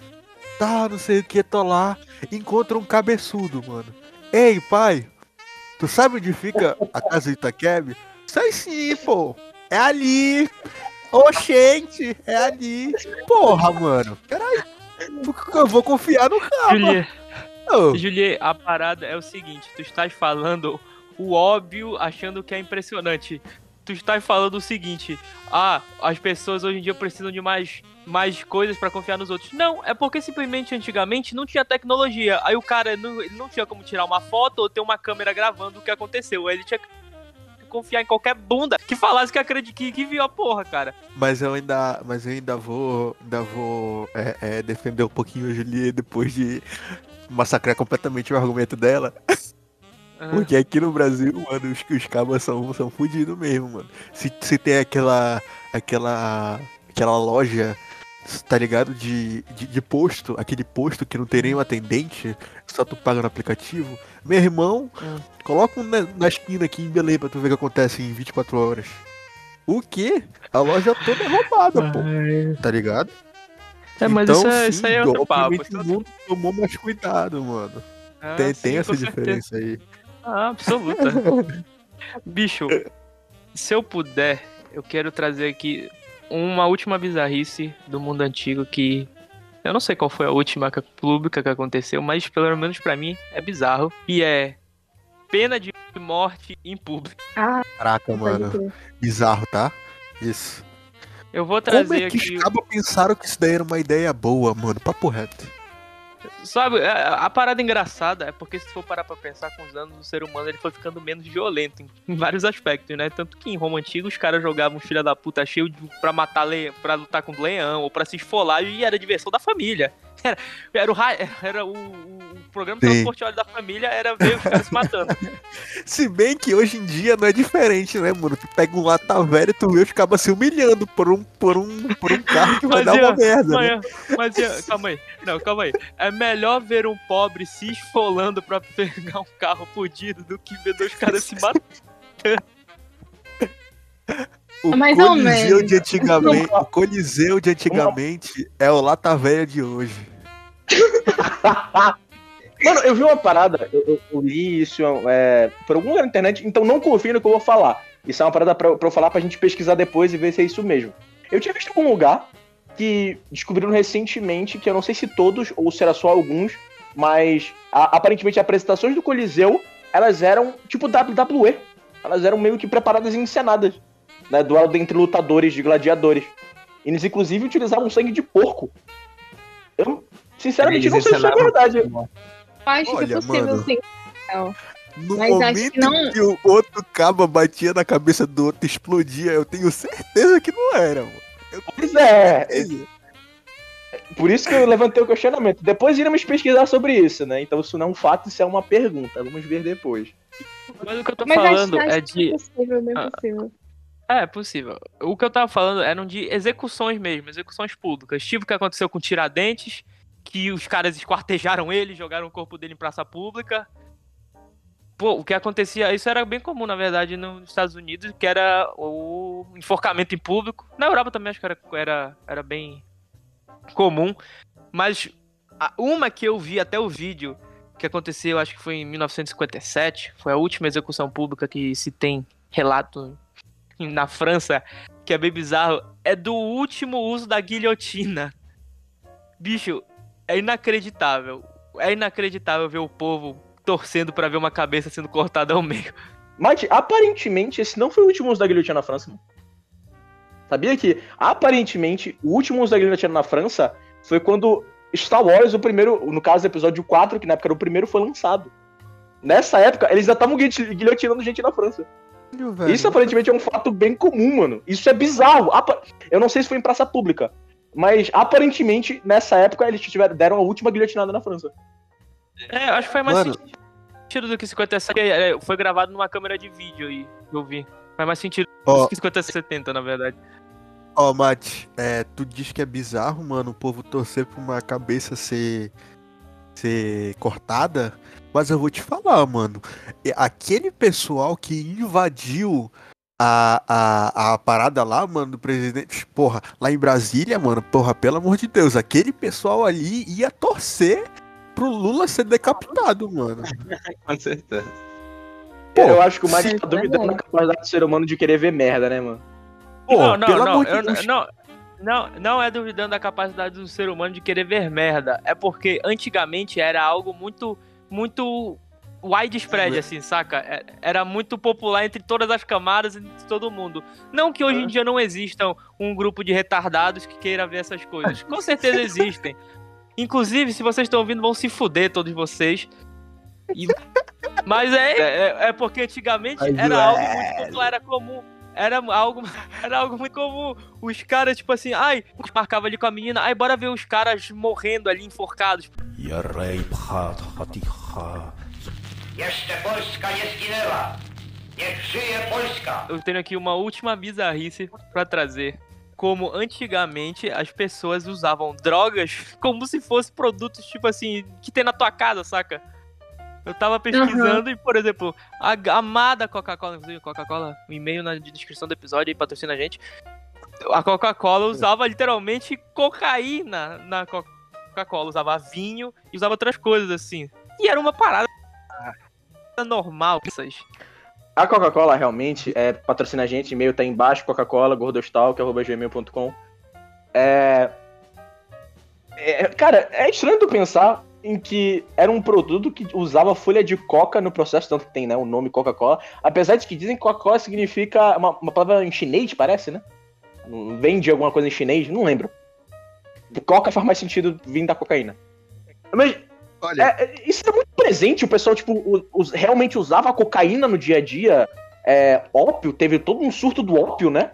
Tá, não sei o que, tô lá. Encontro um cabeçudo, mano. Ei, pai, tu sabe onde fica a casa do Itaqueb? Sei sim, pô. É ali. Oxente, é ali. Porra, mano. Caralho. Eu vou confiar no cara? Ô, Juliet, a parada é o seguinte: tu estás falando o óbvio achando que é impressionante. Tu estás falando o seguinte: ah, as pessoas hoje em dia precisam de mais, mais coisas pra confiar nos outros. Não, é porque simplesmente antigamente não tinha tecnologia. Aí o cara não, não tinha como tirar uma foto ou ter uma câmera gravando o que aconteceu. Aí ele tinha que confiar em qualquer bunda que falasse que acredita que, que viu a porra, cara. Mas eu ainda, mas eu ainda vou, ainda vou é, é, defender um pouquinho a Julie depois de massacrar completamente o argumento dela. Ah, Porque aqui no Brasil, mano, os, os cabas são, são fudidos mesmo, mano. Se, se tem aquela, aquela, aquela loja, tá ligado, de, de, de posto, aquele posto que não tem nenhum atendente, só tu paga no aplicativo. Meu irmão, Hum. coloca um na, na esquina aqui em Belém pra tu ver o que acontece em 24 horas. O quê? A loja toda é roubada, pô. Tá ligado? É, mas então, isso, é, sim, isso aí é outro papo. isso é mundo tomou mais cuidado, mano. Ah, tem sim, tem essa certeza. diferença aí. Ah, absoluta. Bicho, se eu puder, eu quero trazer aqui uma última bizarrice do mundo antigo que eu não sei qual foi a última pública que aconteceu, mas pelo menos pra mim é bizarro e é pena de morte em público. Ah, Caraca, mano. Bizarro, tá? Isso. Eu vou Como trazer é que aqui, os cabos pensaram que isso daí era uma ideia boa, mano? Papo reto. sabe, a, a parada engraçada é porque se for parar pra pensar com os anos, o ser humano ele foi ficando menos violento em, em vários aspectos, né? Tanto que em Roma antiga os caras jogavam filha da puta cheio de, pra matar le, pra lutar com leão ou pra se esfolar e era diversão da família. Era, era o, ra- era o, o programa Sim. Transporte Óleo da Família, era ver os caras se matando. Se bem que hoje em dia não é diferente, né, mano? Tu pega um lata velha e tu vê os cabas se humilhando por um, por um, por um carro que vai Mas, dar uma merda, né? Mas, mas Ian, calma aí. Não, calma aí. É melhor ver um pobre se esfolando pra pegar um carro fudido do que ver dois caras se matando. O Mais Coliseu de antigamente, o Coliseu de antigamente é o lata velha de hoje. Mano, eu vi uma parada, eu, eu- li isso é, por algum lugar na internet, então não confio no que eu vou falar. Isso é uma parada pra, pra eu falar pra gente pesquisar depois e ver se é isso mesmo. Eu tinha visto algum lugar que descobriram recentemente, que eu não sei se todos ou se era só alguns, mas a- aparentemente apresentações do Coliseu, elas eram tipo WWE. Elas eram meio que preparadas e encenadas. Né, duelo entre lutadores de gladiadores. Eles inclusive utilizavam sangue de porco. Eu, sinceramente, Eles não sei se é verdade. Eu acho que Olha, é possível mano. sim. Não. No Mas acho momento que não- que o outro cabo batia na cabeça do outro e explodia, eu tenho certeza que não era, mano. Pois é, Certeza. por isso que eu levantei o questionamento. Depois iremos pesquisar sobre isso, né? Então isso não é um fato, isso é uma pergunta. Vamos ver depois. Mas o que eu tô Mas falando acho, acho é que de. é possível, bem Ah. possível. É, possível. O que eu tava falando eram de execuções mesmo, execuções públicas. Tipo o que aconteceu com Tiradentes, que os caras esquartejaram ele, jogaram o corpo dele em praça pública. Pô, o que acontecia, isso era bem comum, na verdade, nos Estados Unidos, que era o enforcamento em público. Na Europa também acho que era, era, era bem comum. Mas uma que eu vi até o vídeo, que aconteceu, acho que foi em 1957, foi a última execução pública que se tem relato na França, que é bem bizarro, é do último uso da guilhotina. Bicho, é inacreditável. É inacreditável ver o povo torcendo pra ver uma cabeça sendo cortada ao meio. Mas aparentemente esse não foi o último uso da guilhotina na França, mano. Sabia que aparentemente o último uso da guilhotina na França foi quando Star Wars, o primeiro, no caso episódio 4, que na época era o primeiro, foi lançado. Nessa época, eles já estavam guilhoti- guilhotinando gente na França. Velho, Isso aparentemente é um fato bem comum, mano. Isso é bizarro. Eu não sei se foi em praça pública, mas aparentemente nessa época eles tiveram, deram a última guilhotinada na França. É, acho que foi mais Mano. sentido do que 57, que é, foi gravado numa câmera de vídeo aí, que eu vi. Faz mais sentido Ó. do que 50 70, na verdade. Ó, Mate, é, tu diz que é bizarro, mano, o povo torcer pra uma cabeça ser, ser cortada, mas eu vou te falar, mano. é, Aquele pessoal que invadiu a, a, a parada lá, mano, do presidente, porra, lá em Brasília, mano, porra, pelo amor de Deus, aquele pessoal ali ia torcer pro Lula ser decapitado, mano. Com certeza. Pô, eu acho que o sim, tá é duvidando da verdade. capacidade do ser humano de querer ver merda, né, mano? Pô, não, não, pelo não, amor de eu- Deus. não, não, não é duvidando da capacidade do ser humano de querer ver merda. É porque antigamente era algo muito, muito widespread, assim, saca? É- Era muito popular entre todas as camadas e entre todo mundo. Não que hoje em dia não existam um grupo de retardados que queira ver essas coisas. Com certeza existem. Inclusive, se vocês estão ouvindo, vão se fuder todos vocês. E- Mas é, é, é porque antigamente era algo muito popular, era comum era algo, era algo muito comum. Os caras, tipo assim, ai, marcava ali com a menina, ai, bora ver os caras morrendo ali, enforcados. Eu tenho aqui uma última bizarrice para trazer. Como antigamente as pessoas usavam drogas como se fossem produtos, tipo assim, que tem na tua casa, saca? Eu tava pesquisando e, por exemplo, a amada Coca-Cola, inclusive Coca-Cola, o e-mail na descrição do episódio aí, patrocina a gente. A Coca-Cola usava literalmente cocaína na Co- Coca-Cola, usava vinho e usava outras coisas assim. E era uma parada normal, essas. A Coca-Cola realmente é, patrocina a gente, e-mail tá aí embaixo, Coca-Cola, gordostalk.gmail.com. É... é. Cara, é estranho tu pensar em que era um produto que usava folha de coca no processo, tanto que tem né, o nome Coca-Cola. Apesar de que dizem que Coca-Cola significa uma, uma palavra em chinês, parece, né? Vende alguma coisa em chinês, não lembro. Coca faz mais sentido vindo da cocaína. Mas Olha, é, é, isso é muito presente, o pessoal, tipo, us- realmente usava cocaína no dia a dia. É, ópio, teve todo um surto do ópio, né?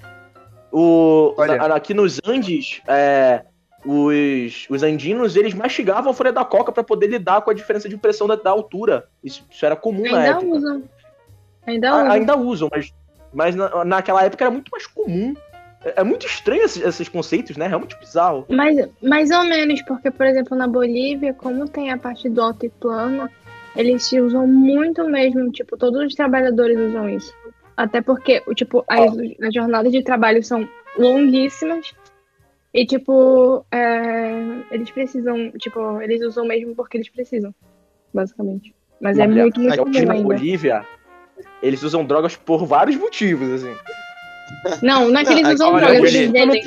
O, Olha. na- aqui nos Andes, é, os, os andinos, eles mastigavam a folha da coca pra poder lidar com a diferença de pressão da, da altura. Isso, isso era comum na Ainda época. usam. Ainda A- usam. ainda usam, mas, mas na- naquela época era muito mais comum. É, é muito estranho esses, esses conceitos, né? É muito bizarro. Mais, mais ou menos, porque, por exemplo, na Bolívia, como tem a parte do altiplano, eles usam muito mesmo, tipo, todos os trabalhadores usam isso. Até porque, tipo, as, as jornadas de trabalho são longuíssimas e, tipo, é, eles precisam, tipo, eles usam mesmo porque eles precisam, basicamente. Mas é muito, muito Aqui comum na ainda. Bolívia, eles usam drogas por vários motivos, assim. Não, não é que eles usam olha, drogas, eles vendem.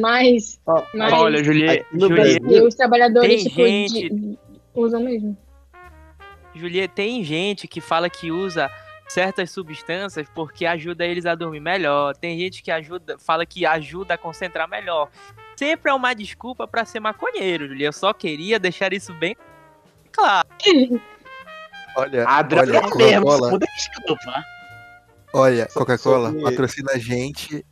Mas, mas Olha, Julieta, Aqui no Julieta, e os trabalhadores, tipo, gente- de- usam mesmo. Julieta, tem gente que fala que usa certas substâncias porque ajuda eles a dormir melhor. Tem gente que ajuda, fala que ajuda a concentrar melhor. Sempre é uma desculpa pra ser maconheiro, Julieta. Eu só queria deixar isso bem claro. Olha, A droga olha, é Coca-Cola, olha, Coca-Cola, patrocina a gente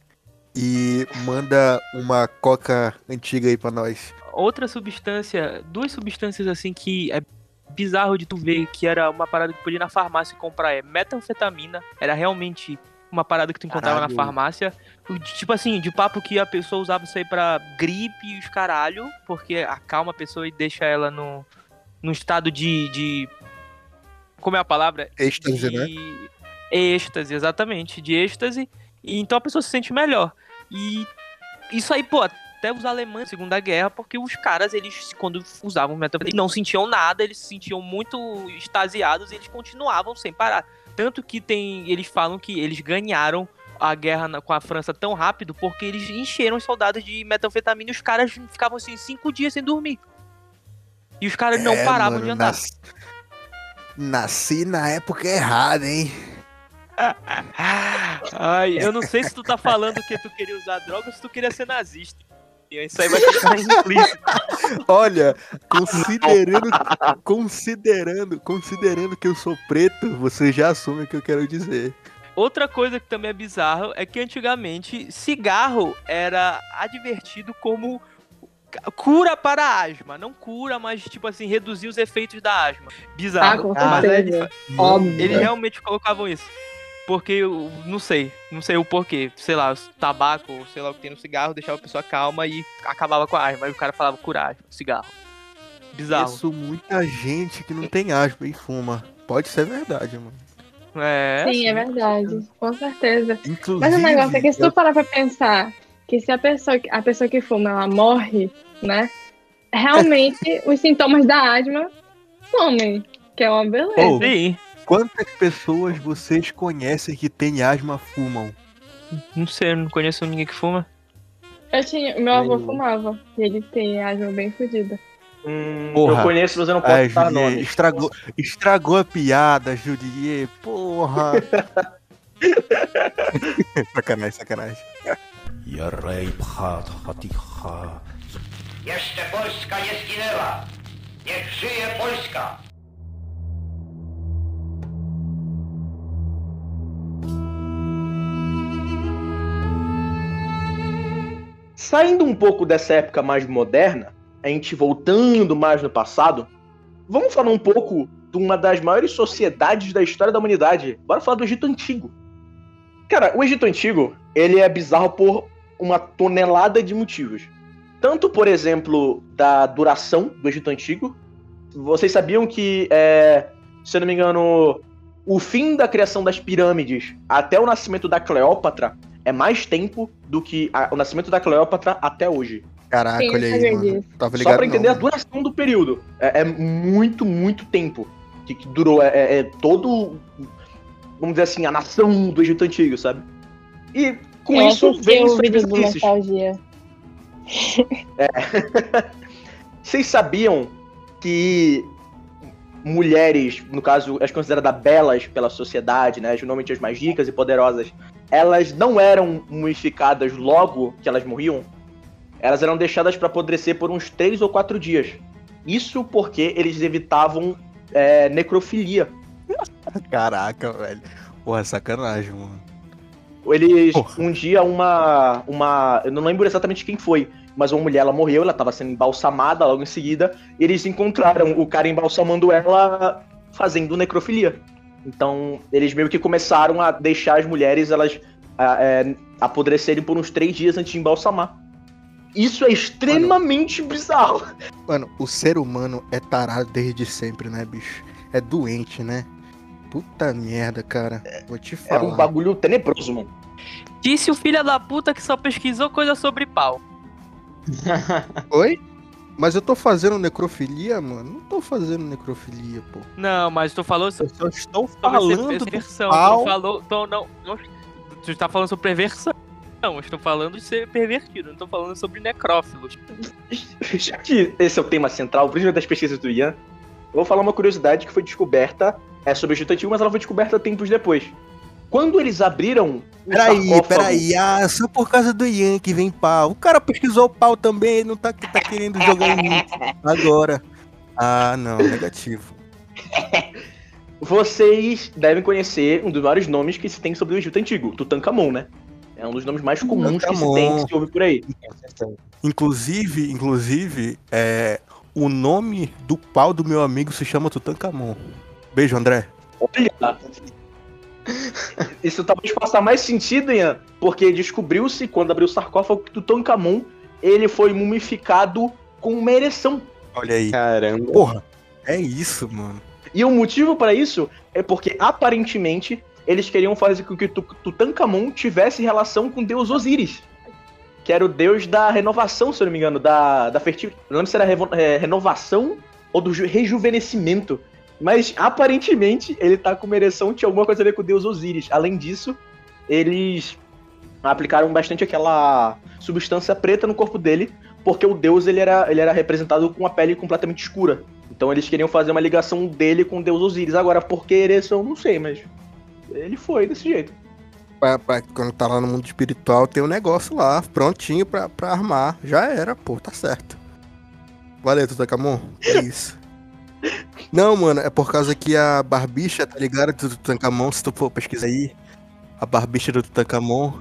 e manda uma coca antiga aí pra nós. Outra substância, duas substâncias assim que é bizarro de tu ver que era uma parada que podia ir na farmácia comprar é metanfetamina. Era realmente uma parada que tu encontrava Caralho. na farmácia. Tipo assim, de papo que a pessoa usava isso aí pra gripe e os caralho, porque acalma a pessoa e deixa ela no, num estado de, de. Como é a palavra? Êxtase, né? de êxtase, exatamente, de êxtase. E então a pessoa se sente melhor. E isso aí, pô, até os alemães na Segunda Guerra, porque os caras, eles, quando usavam metanfetamina, não sentiam nada, eles se sentiam muito extasiados e eles continuavam sem parar. Tanto que tem, eles falam que eles ganharam a guerra na- com a França tão rápido porque eles encheram os soldados de metanfetamina e os caras ficavam assim cinco dias sem dormir. E os caras não É, paravam mano, de andar. nas- Nasci na época errada, hein? Ai, eu não sei se tu tá falando que tu queria usar droga ou se tu queria ser nazista. Isso aí vai ficar implícito. Olha, considerando, considerando, considerando que eu sou preto, você já assume o que eu quero dizer. Outra coisa que também é bizarro é que antigamente cigarro era advertido como cura para a asma. Não cura, mas tipo assim, reduzir os efeitos da asma. Ah, Bizarro. com mas é. Óbvio. eles realmente colocavam isso. Porque, eu não sei, não sei o porquê. Sei lá, tabaco, sei lá o que tem no cigarro, deixava a pessoa calma e acabava com a asma. Aí o cara falava curar cigarro. Bizarro. Conheço muita gente que não tem asma e fuma. Pode ser verdade, mano. É, Sim, é verdade. Com certeza. Inclusive, Mas o negócio é que se eu- tu parar pra pensar que se a pessoa, a pessoa que fuma, ela morre, né? Realmente, os sintomas da asma somem. Que é uma beleza. Oh, Sim, Quantas pessoas vocês conhecem que têm asma fumam? Não sei, não conheço ninguém que fuma. Eu tinha, meu avô fumava e ele tem asma bem fodida. Hum, porra, eu conheço, mas eu não é, posso é, nome. Estragou, estragou a piada, Julie. porra. sacanagem, sacanagem. Jeszcze Polska jest ginęła. Niech żyje Polska! Saindo um pouco dessa época mais moderna, a gente voltando mais no passado, vamos falar um pouco de uma das maiores sociedades da história da humanidade. Bora falar do Egito Antigo. Cara, o Egito Antigo, ele é bizarro por uma tonelada de motivos. Tanto, por exemplo, da duração do Egito Antigo. Vocês sabiam que, é, se eu não me engano, o fim da criação das pirâmides até o nascimento da Cleópatra é mais tempo do que a- o nascimento da Cleópatra até hoje. Caraca, Sim, olha aí, mano. Tava Só ligado pra entender não, a duração do período. É, é muito, muito tempo que, que durou. É, é- é todo, vamos dizer assim, a nação do Egito Antigo, sabe? E com eu isso vem o suas vídeo do bizarrices. Nostalgia. Vocês sabiam que mulheres, no caso, as consideradas belas pela sociedade, né, geralmente as mais ricas e poderosas, elas não eram mumificadas logo que elas morriam? Elas eram deixadas para apodrecer por uns três ou quatro dias. Isso porque eles evitavam é, necrofilia. Caraca, velho. Porra, sacanagem, mano. Eles, Porra. um dia, uma, uma. Eu não lembro exatamente quem foi. mas uma mulher ela morreu, ela estava sendo embalsamada logo em seguida, e eles encontraram o cara embalsamando ela fazendo necrofilia. Então, eles meio que começaram a deixar as mulheres elas a, é, apodrecerem por uns três dias antes de embalsamar. Isso é extremamente bizarro. Mano, o ser humano é tarado desde sempre, né, bicho? É doente, né? Puta merda, cara. Vou te É falar. um bagulho tenebroso, mano. Disse o filho da puta que só pesquisou coisa sobre pau. Oi? Mas eu tô fazendo necrofilia, mano? Não tô fazendo necrofilia, pô. Não, mas tu falou Eu só estou sobre falando do perversão. Tu pau. não falou. Tu, não, não, tu tá falando sobre perversão. Não, eu estou falando de ser pervertido, não tô falando sobre necrófilos. Já que esse é o tema central, principalmente das pesquisas do Ian, eu vou falar uma curiosidade que foi descoberta é sobre o mas ela foi descoberta tempos depois. Quando eles abriram Peraí, sarcófago- peraí. Ah, só por causa do Ian que vem pau. O cara pesquisou o pau também, não tá, tá querendo jogar em mim agora. Ah, não, negativo. Vocês devem conhecer um dos maiores nomes que se tem sobre o Egito Antigo, Tutankhamon, né? É um dos nomes mais comuns que se tem, que se ouve por aí. Inclusive, inclusive, é, o nome do pau do meu amigo se chama Tutankhamon. Beijo, André. Olha! Isso talvez faça mais sentido, Ian, porque descobriu-se, quando abriu o sarcófago, que Tutankhamon ele foi mumificado com uma ereção. Olha aí. Caramba. Porra, é isso, mano. E o motivo para isso é porque, aparentemente, eles queriam fazer com que Tu- Tutankhamon tivesse relação com o deus Osíris, que era o deus da renovação, se eu não me engano, da, da fertilidade. Não lembro se era é, renovação ou do ju- rejuvenescimento. Mas, aparentemente, ele tá com uma ereção, tinha alguma coisa a ver com o deus Osíris. Além disso, eles aplicaram bastante aquela substância preta no corpo dele, porque o deus ele era, ele era representado com a pele completamente escura. Então eles queriam fazer uma ligação dele com o deus Osíris. Agora, por que ereção, não sei, mas ele foi desse jeito. Pra, pra- quando tá lá no mundo espiritual, tem um negócio lá, prontinho pra, pra armar. Já era, pô, tá certo. Valeu, Tutankhamon. É isso. Não, mano, é por causa que a barbicha, tá ligado? Do Tutankhamon, se tu for pesquisar aí, a barbicha do Tutankhamon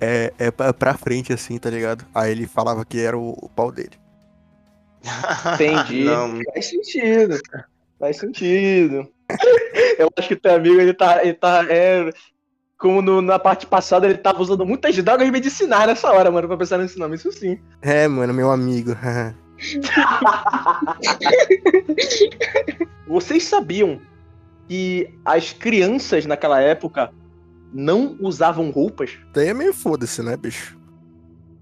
é, é pra, pra frente, assim, tá ligado? Aí ele falava que era o, o pau dele. Entendi. Não, Faz sentido. Faz sentido. Eu acho que teu amigo, ele tá. Ele tá é, como no- na parte passada, ele tava usando muitas drogas medicinais nessa hora, mano, pra pensar nesse nome. Isso sim. É, mano, meu amigo. Vocês sabiam que as crianças naquela época não usavam roupas? Daí é meio foda-se, né, bicho?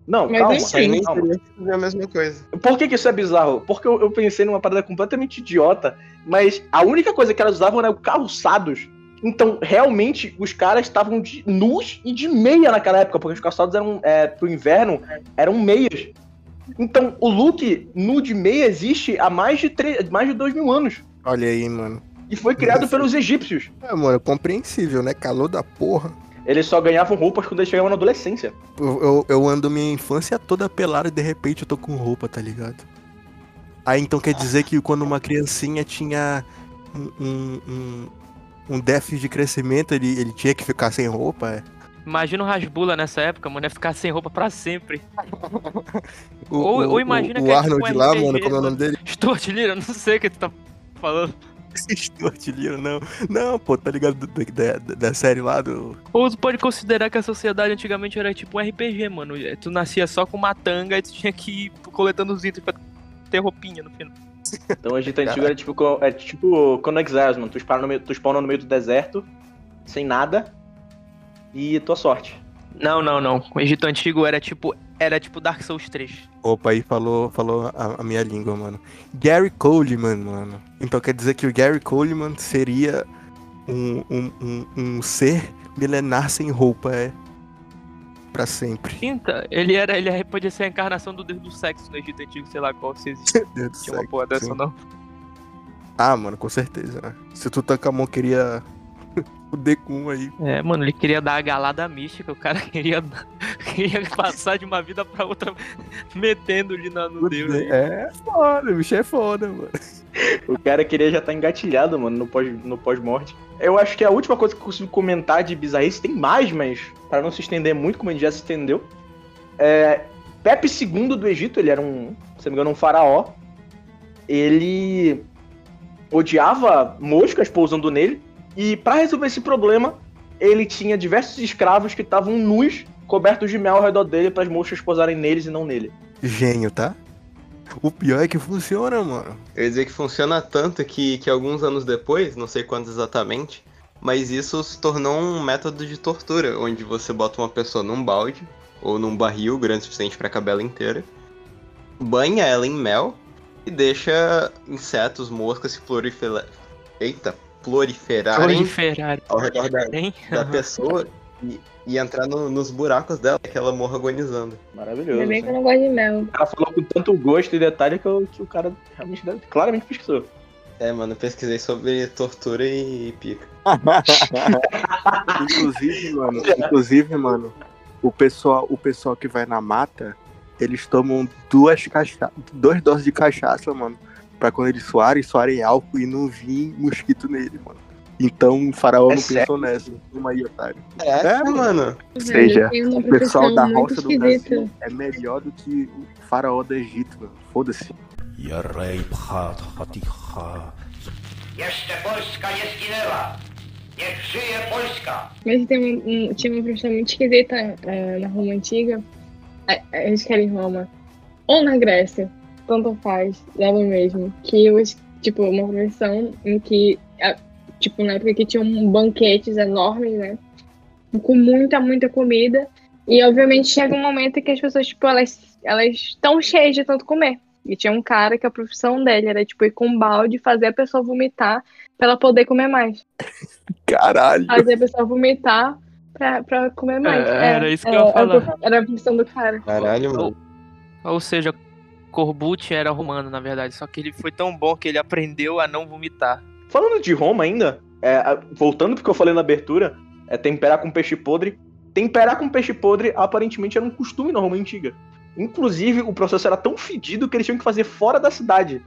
Não, Mas calma. enfim. calma. fazer a mesma coisa. Por que, que isso é bizarro? Porque eu, eu pensei numa parada completamente idiota, mas a única coisa que elas usavam eram calçados. Então, realmente, os caras estavam de nus e de meia naquela época, porque os calçados eram, é, pro inverno, eram meias. Então, o look nu de meia existe há mais de, tre- mais de dois mil anos. Olha aí, mano. E foi criado pelos egípcios. É, mano, compreensível, né? Calor da porra. Eles só ganhavam roupas quando eles chegavam na adolescência. Eu, eu, eu ando minha infância toda pelada e de repente eu tô com roupa, tá ligado? Aí então quer dizer que quando uma criancinha tinha um, um, um, um déficit de crescimento, ele, ele tinha que ficar sem roupa? É? Imagina o Rasbula nessa época, mano, ia ficar sem roupa pra sempre. O, Ou- o- ou imagina o, que o é Arnold tipo lá, RPG, mano, como é o nome dele? Stuart Little, não sei o que tu tá falando. Stuart Little, não. Não, pô, tá ligado do- do- da, da, série lá do. Ou tu pode considerar que a sociedade antigamente era tipo um RPG, mano. Tu nascia só com uma tanga e tu tinha que ir coletando os itens pra ter roupinha no final. Então o Egito Antigo era tipo, é tipo Conan Exiles, mano. Tu spawna, no meio, tu spawna no meio do deserto, sem nada, e tua sorte. Não, não, não. O Egito Antigo era tipo. Era tipo Dark Souls 3. Opa, aí falou, falou a, a minha língua, mano. Gary Coleman, mano. Então quer dizer que o Gary Coleman seria um, um, um, um ser milenar sem roupa, é? Pra sempre. Quinta, ele era. Ele podia ser a encarnação do deus do sexo no Egito Antigo, sei lá qual se existe. Deus do Tinha uma céu, porra dessa sim. ou não. Ah, mano, com certeza, né? Se o Tutankhamon queria o Decum aí. É, mano, ele queria dar a galada mística, o cara queria, queria passar de uma vida pra outra metendo ali na, no deus. aí. É foda, o bicho é foda, mano. O cara queria já estar engatilhado, mano, no pós- no pós-morte. eu acho que a última coisa que eu consigo comentar de bizarrice, tem mais, mas para não se estender muito, como a gente já se estendeu, é Pepe II do Egito, ele era um, se não me engano, um faraó. Ele odiava moscas pousando nele. E para resolver esse problema, ele tinha diversos escravos que estavam nus, cobertos de mel ao redor dele, para as moscas pousarem neles e não nele. Gênio, tá? O pior é que funciona, mano. Eu ia dizer que funciona tanto que, que alguns anos depois, não sei quantos exatamente, mas isso se tornou um método de tortura, onde você bota uma pessoa num balde ou num barril grande o suficiente pra caber ela inteira, banha ela em mel e deixa insetos, moscas se proliferar. Eita, proliferarem Proliferar, ao redor da, da pessoa e, e entrar no- nos buracos dela, que ela morra agonizando. Maravilhoso. Ainda bem que eu não gosto de mel. O cara falou com tanto gosto e detalhe que, eu- que o cara realmente deve- claramente pesquisou. É, mano, eu pesquisei sobre tortura e pica. Inclusive, mano, inclusive, mano, o pessoal, o pessoal que vai na mata, eles tomam duas cacha duas doses de cachaça, mano, para quando eles soarem, soarem álcool e não vir mosquito nele, mano. Então o faraó é não sério? pensou nessa. Uma aí, otário. É, é, é mano. Ou seja, o pessoal da roça do Brasil é melhor do que o faraó do Egito, mano. Foda-se. Mas tem um, um, tinha uma profissão muito esquisita uh, na Roma Antiga. É, é, A gente quer em Roma. Ou na Grécia tanto faz, dava mesmo. Que os, tipo, uma profissão em que, tipo, na época que tinham banquetes enormes, né? Com muita, muita comida. E obviamente chega um momento que as pessoas, tipo, elas elas estão cheias de tanto comer. E tinha um cara que a profissão dele era, tipo, ir com um balde e fazer a pessoa vomitar pra ela poder comer mais Caralho. fazer a pessoa vomitar pra, pra comer mais. É, era isso que eu ia era, falar. Era a função do cara. Caralho, mano. Ou seja, Corbucci era romano, na verdade. Só que ele foi tão bom que ele aprendeu a não vomitar. Falando de Roma ainda, é, voltando porque eu falei na abertura, é temperar com peixe podre. Temperar com peixe podre aparentemente era um costume na Roma antiga. Inclusive, o processo era tão fedido que eles tinham que fazer fora da cidade.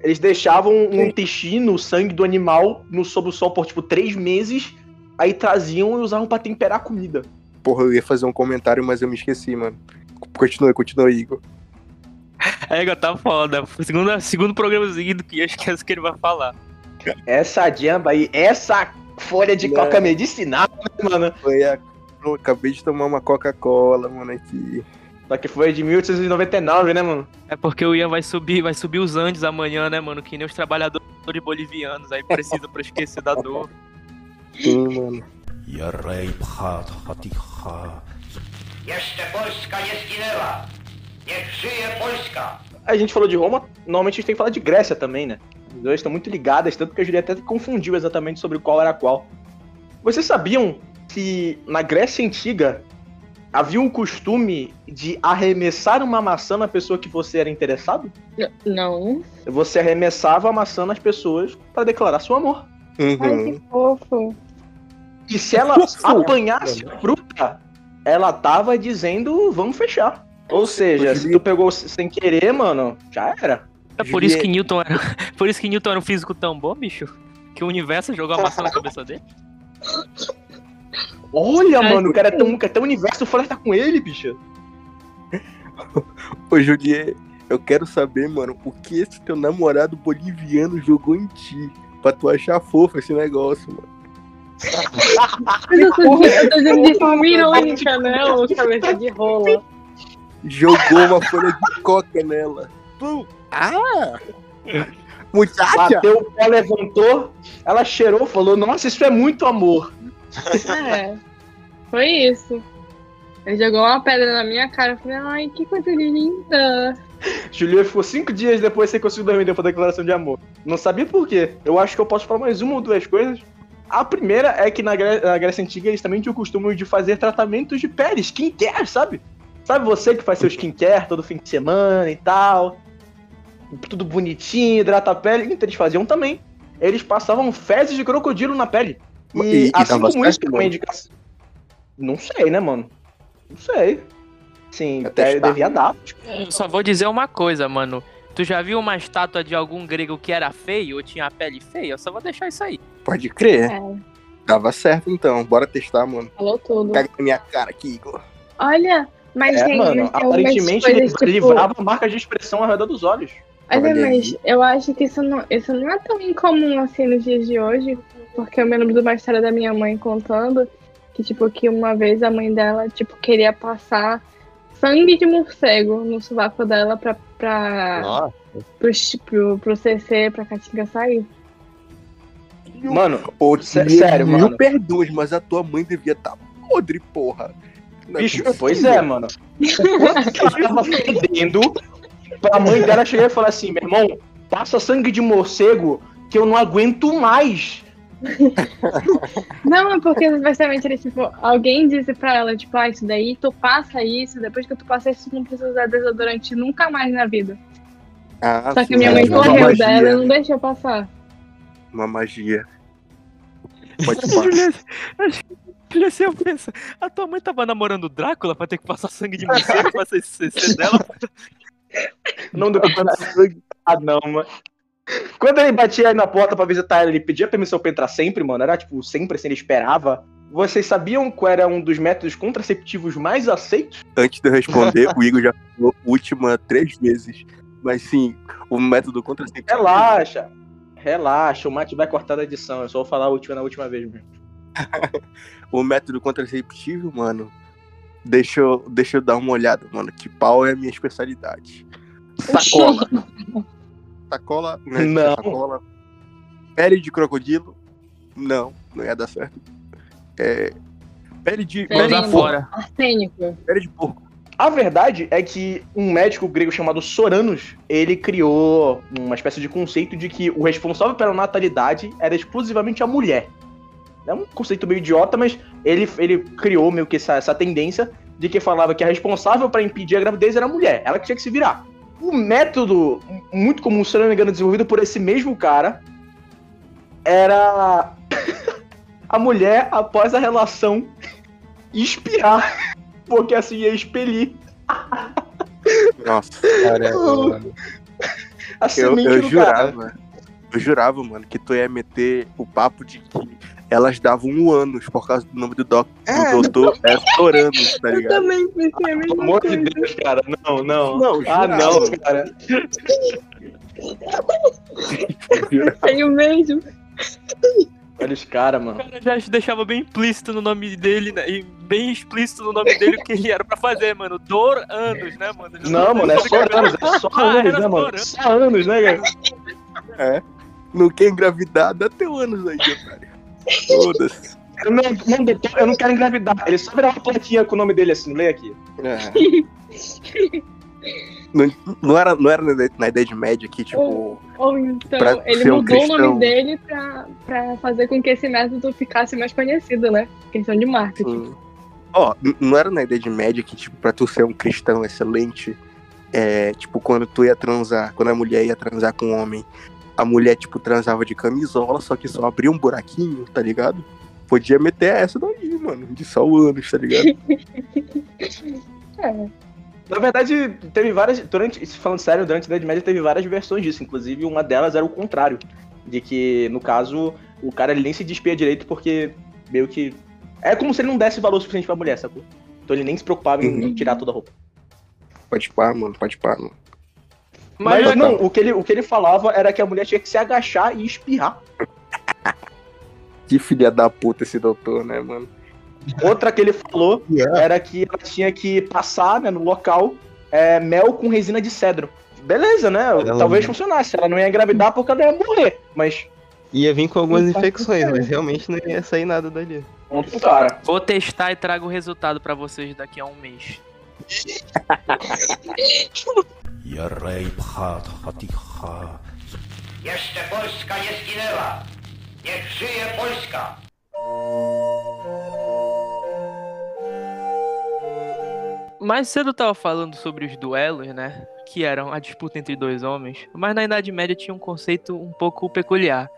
Eles deixavam um intestino, o sangue do animal, no sob o sol por tipo três meses, aí traziam e usavam pra temperar a comida. Porra, eu ia fazer um comentário, mas eu me esqueci, mano. Continua, continua, Igor. É, tá foda. Segundo, segundo programazinho do que acho que é isso que ele vai falar. Essa jamba aí, essa folha de coca medicinal, né, mano. Foi a... Eu acabei de tomar uma Coca-Cola, mano, aqui. Só que foi de 1899, né, mano? É porque o Ian vai subir, vai subir os Andes amanhã, né, mano? Que nem os trabalhadores bolivianos, aí precisa pra esquecer da dor. Sim, mano. Yarei Phat Hatiha. Jeszcze Polska jest ginęła. Polska. A gente falou de Roma, normalmente a gente tem que falar de Grécia também, né? As duas estão muito ligadas, tanto que a Julieta até confundiu exatamente sobre qual era qual. Vocês sabiam que na Grécia Antiga havia um costume de arremessar uma maçã na pessoa que você era interessado? Não. Você arremessava a maçã nas pessoas para declarar seu amor. Ai, Uhum. que fofo. E se ela apanhasse a fruta, ela tava dizendo, vamos fechar. Ou seja, se tu pegou sem querer, mano, já era. É por isso que Newton era. Por isso que Newton era um físico tão bom, bicho. Que o universo jogou a maçã na cabeça dele. Olha, Ai, mano, o cara é tão, é tão universo, o flerta com ele, bicho. Ô, Juliet, eu quero saber, mano, o que esse teu namorado boliviano jogou em ti pra tu achar fofo esse negócio, mano. Eu tô, eu tô dizendo de irônica, né? Ô cabeça de rola. Jogou uma folha de coca nela. Pum. Ah! Muchacha! Bateu o pé, levantou, ela cheirou, falou, nossa, isso é muito amor. É. Foi isso. Ele jogou uma pedra na minha cara. Eu falei, ai, que coisa linda. Julia ficou cinco dias depois sem conseguir dormir depois da declaração de amor. Não sabia por quê. Eu acho que eu posso falar mais uma ou duas coisas. A primeira é que na, Gré- na Grécia Antiga eles também tinham o costume de fazer tratamentos de pele, skincare, sabe? Sabe você que faz seu skincare todo fim de semana e tal? Tudo bonitinho, hidrata a pele. Então eles faziam também. Eles passavam fezes de crocodilo na pele. E, E- e assim dava como isso também indicação. Não sei, né, mano? Não sei. Sim, Até é, devia dar. Eu só vou dizer uma coisa, mano. Tu já viu uma estátua de algum grego que era feio ou tinha a pele feia? Eu só vou deixar isso aí. Pode crer. É, Tava certo então. Bora testar, mano. falou tudo. Caga na minha cara aqui, Igor. Olha, Mas É, tem, mano, aparentemente ele tipo... livrava marcas de expressão ao redor dos olhos. Mas, é, Olha mas eu acho que isso não, isso não é tão incomum assim nos dias de hoje, porque eu me lembro de uma história da minha mãe contando que, tipo, que uma vez a mãe dela, tipo, queria passar sangue de morcego no sovaco dela pra, pra, Nossa. pro, pro, pro CC, pra Caatinga sair. Mano, Ô, Sé- sério, mil mano. perdoes, mas a tua mãe devia estar podre, porra. É bicho, pois é, mano. Ela tava fedendo, a mãe dela chegar e falar assim, meu irmão, passa sangue de morcego que eu não aguento mais. Não, é porque supostamente era tipo, alguém disse pra ela, tipo, ah, isso daí, tu passa isso, depois que tu passa isso, tu não precisa usar desodorante nunca mais na vida. Ah, Só que minha é mãe correu magia, dela e não deixou passar. Uma magia. Pode falar. Juliette, Juliette, eu penso, a tua mãe tava namorando o Drácula pra ter que passar sangue de morcego pra ser CC dela? Não deu pra sangue. Ah, não, mano. Quando ele batia aí na porta pra visitar ela, ele pedia permissão pra entrar sempre, mano. Era tipo, sempre assim, ele esperava. Vocês sabiam qual era um dos métodos contraceptivos mais aceitos? Antes de eu responder, o Igor já falou última três vezes. Mas sim, o método contraceptivo. Relaxa. Relaxa, o Mate vai cortar da edição. Eu só vou falar a última na última vez mesmo. O método contraceptivo, mano. Deixa eu, deixa eu dar uma olhada, mano. Que pau é a minha especialidade. Sacola. sacola, né? Não. Sacola. Pele de crocodilo. Não, não ia dar certo. É, pele de. Pele de fora. Arsênico. Pele de porco. A verdade é que um médico grego chamado Soranos, ele criou uma espécie de conceito de que o responsável pela natalidade era exclusivamente a mulher. É um conceito meio idiota, mas ele, ele criou meio que essa, essa tendência de que falava que a responsável para impedir a gravidez era a mulher, ela que tinha que se virar. O método muito comum, se eu não me engano, desenvolvido por esse mesmo cara, era a mulher, após a relação, espirrar, porque assim ia expelir Nossa, cara. Eu, eu do cara. jurava. Eu jurava, mano, que tu ia meter o papo de que elas davam um ânus por causa do nome do, doc, do doutor é Soranos, tá ligado? também pensei a Pelo amor de Deus, cara. Não, não. Não, ah, não, cara. Tenho mesmo. Olha os caras, O mano. cara já deixava bem implícito no nome dele, né? E bem explícito no nome dele o que ele era pra fazer, mano. Dor anos, né, mano? Não, mano, é só anos. É só Ah, anos, né, mano? só Só anos, né, cara? É. Não quer engravidar, dá teu ânus aí, otário. Eu não, não, doutor, eu não quero engravidar. Ele só virar uma plaquinha com o nome dele assim, lê aqui. É. Não, não era, não era na, Idade Média que, tipo. Ou então, Pra ele ser um mudou o nome dele pra, pra fazer com que esse método ficasse mais conhecido, né? Questão de marketing. Ó, n- não era na Idade Média que, tipo, pra tu ser um cristão excelente, é, tipo, quando tu ia transar, quando a mulher ia transar com um homem, a mulher, tipo, transava de camisola, só que só abria um buraquinho, tá ligado? Podia meter essa daí, mano, de só o ânus, tá ligado? É. Na verdade, teve várias. Durante, falando sério, durante a Idade Média teve várias versões disso. Inclusive, uma delas era o contrário. De que, no caso, o cara ele nem se despia direito porque meio que. É como se ele não desse valor suficiente pra mulher, sacou? Então ele nem se preocupava em Uhum. tirar toda a roupa. Pode pá, mano, pode pá, mano. Mas, Mas, não, o que, ele, o que ele falava era que a mulher tinha que se agachar e espirrar. Que filha da puta esse doutor, né, mano? Outra que ele falou era que ela tinha que passar né, no local é, mel com resina de cedro. Beleza, né? Ela Talvez não- funcionasse. Ela não ia engravidar porque ela ia morrer. Mas, Ia vir com algumas faz infecções, mas realmente não ia sair nada dali. ponto cara. Vou testar e trago o resultado pra vocês daqui a um mês. Yarei pchat haticha. Jeszcze Polska nie zginęła. Niech żyje Polska! Mais cedo eu tava falando sobre os duelos, né? Que eram a disputa entre dois homens. Mas na Idade Média tinha um conceito um pouco peculiar.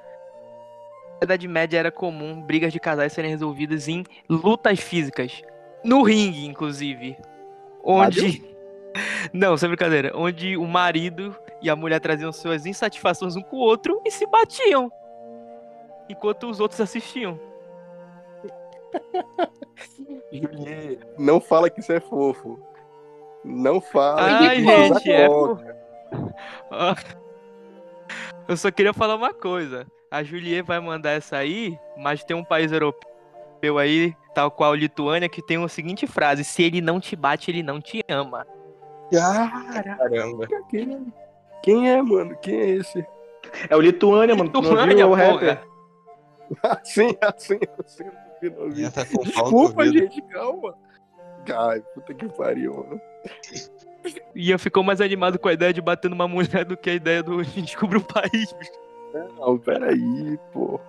Na Idade Média era comum brigas de casais serem resolvidas em lutas físicas. No ringue, inclusive. Onde. Não, sem brincadeira. Onde o marido e a mulher traziam suas insatisfações um com o outro e se batiam. Enquanto os outros assistiam. Juliet, não fala que isso é fofo. Não fala. Ai, a gente, é Eu só queria falar uma coisa. A Juliet vai mandar essa aí, mas tem um país europeu aí, tal qual Lituânia, que tem a seguinte frase: Se ele não te bate, ele não te ama. Cara, Caramba. quem, quem é, mano? Quem é esse? É o Lituânia, mano. Tu não Lituânia, viu o porra. rapper? Assim, assim, assim. eu não vi. Já tá com Desculpa, gente, calma. Ai, puta que pariu, mano. Ian ficou mais animado com a ideia de bater numa mulher do que a ideia do de descobrir o país. bicho. Não, peraí, pô.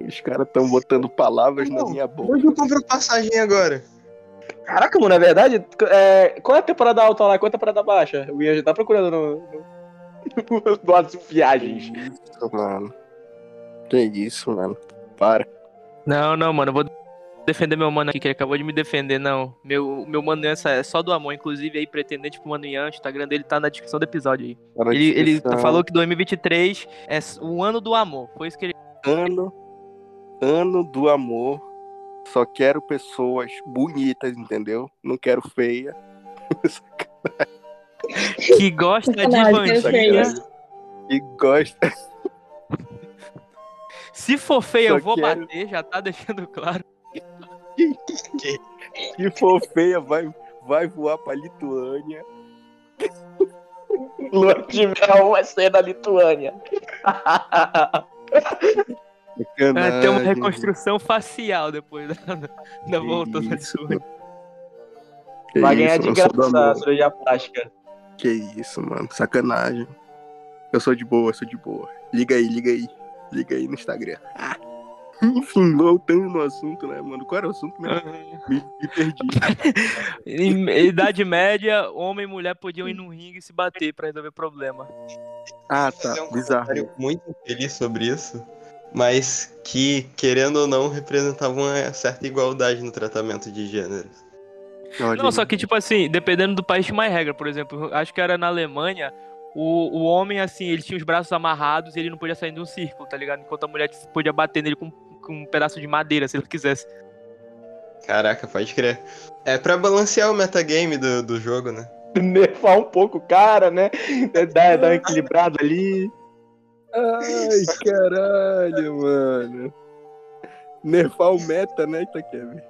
Os caras tão botando palavras na Não, minha boca. Onde eu compro passagem agora? Caraca, mano, é verdade? É, qual é a temporada alta lá? Qual é a temporada baixa? O Ian já tá procurando no. no... Duas viagens. Isso, mano. Que isso, mano. Para. Não, não, mano, eu vou defender meu mano aqui, que ele acabou de me defender, não. Meu, meu mano Ian é só do amor, inclusive aí, pretendente pro mano Ian, o Instagram dele tá na descrição do episódio aí. Tá na Ele, ele falou que 2023 é o ano do amor. Foi isso que ele. Ano, ano do amor. Só quero pessoas bonitas, entendeu? Não quero feia. Que gosta de Sacanagem, bandinha. feia. E gosta. Se for feia, Só eu vou quero- bater, já tá deixando claro. Se for feia, vai, vai voar pra Lituânia. Lua de mel vai ser da Lituânia. É, ter uma reconstrução facial depois da, da volta da sua. Vai ganhar de graça a cirurgia plástica. Que isso, mano. Sacanagem. Eu sou de boa, eu sou de boa. Liga aí, liga aí. Liga aí no Instagram. Ah. Enfim, voltando no assunto, né, mano? Qual era o assunto mesmo? Me, me perdi. Em idade média, homem e mulher podiam ir no ringue e se bater pra resolver problema. Ah, tá. um Bizarro. muito feliz sobre isso, mas que, querendo ou não, representava uma certa igualdade no tratamento de gêneros. Olha Não, só que, tipo assim, dependendo do país tinha mais regra. Por exemplo, acho que era na Alemanha, o, o homem, assim, ele tinha os braços amarrados e ele não podia sair de um círculo, tá ligado? Enquanto a mulher podia bater nele com, com um pedaço de madeira, se ele quisesse. Caraca, pode crer. É pra balancear o metagame do, do jogo, né? Nerfar um pouco o cara, né? Dar, dar uma equilibrada ali. Ai, caralho, mano. Nerfar o meta, né, Itaquemi?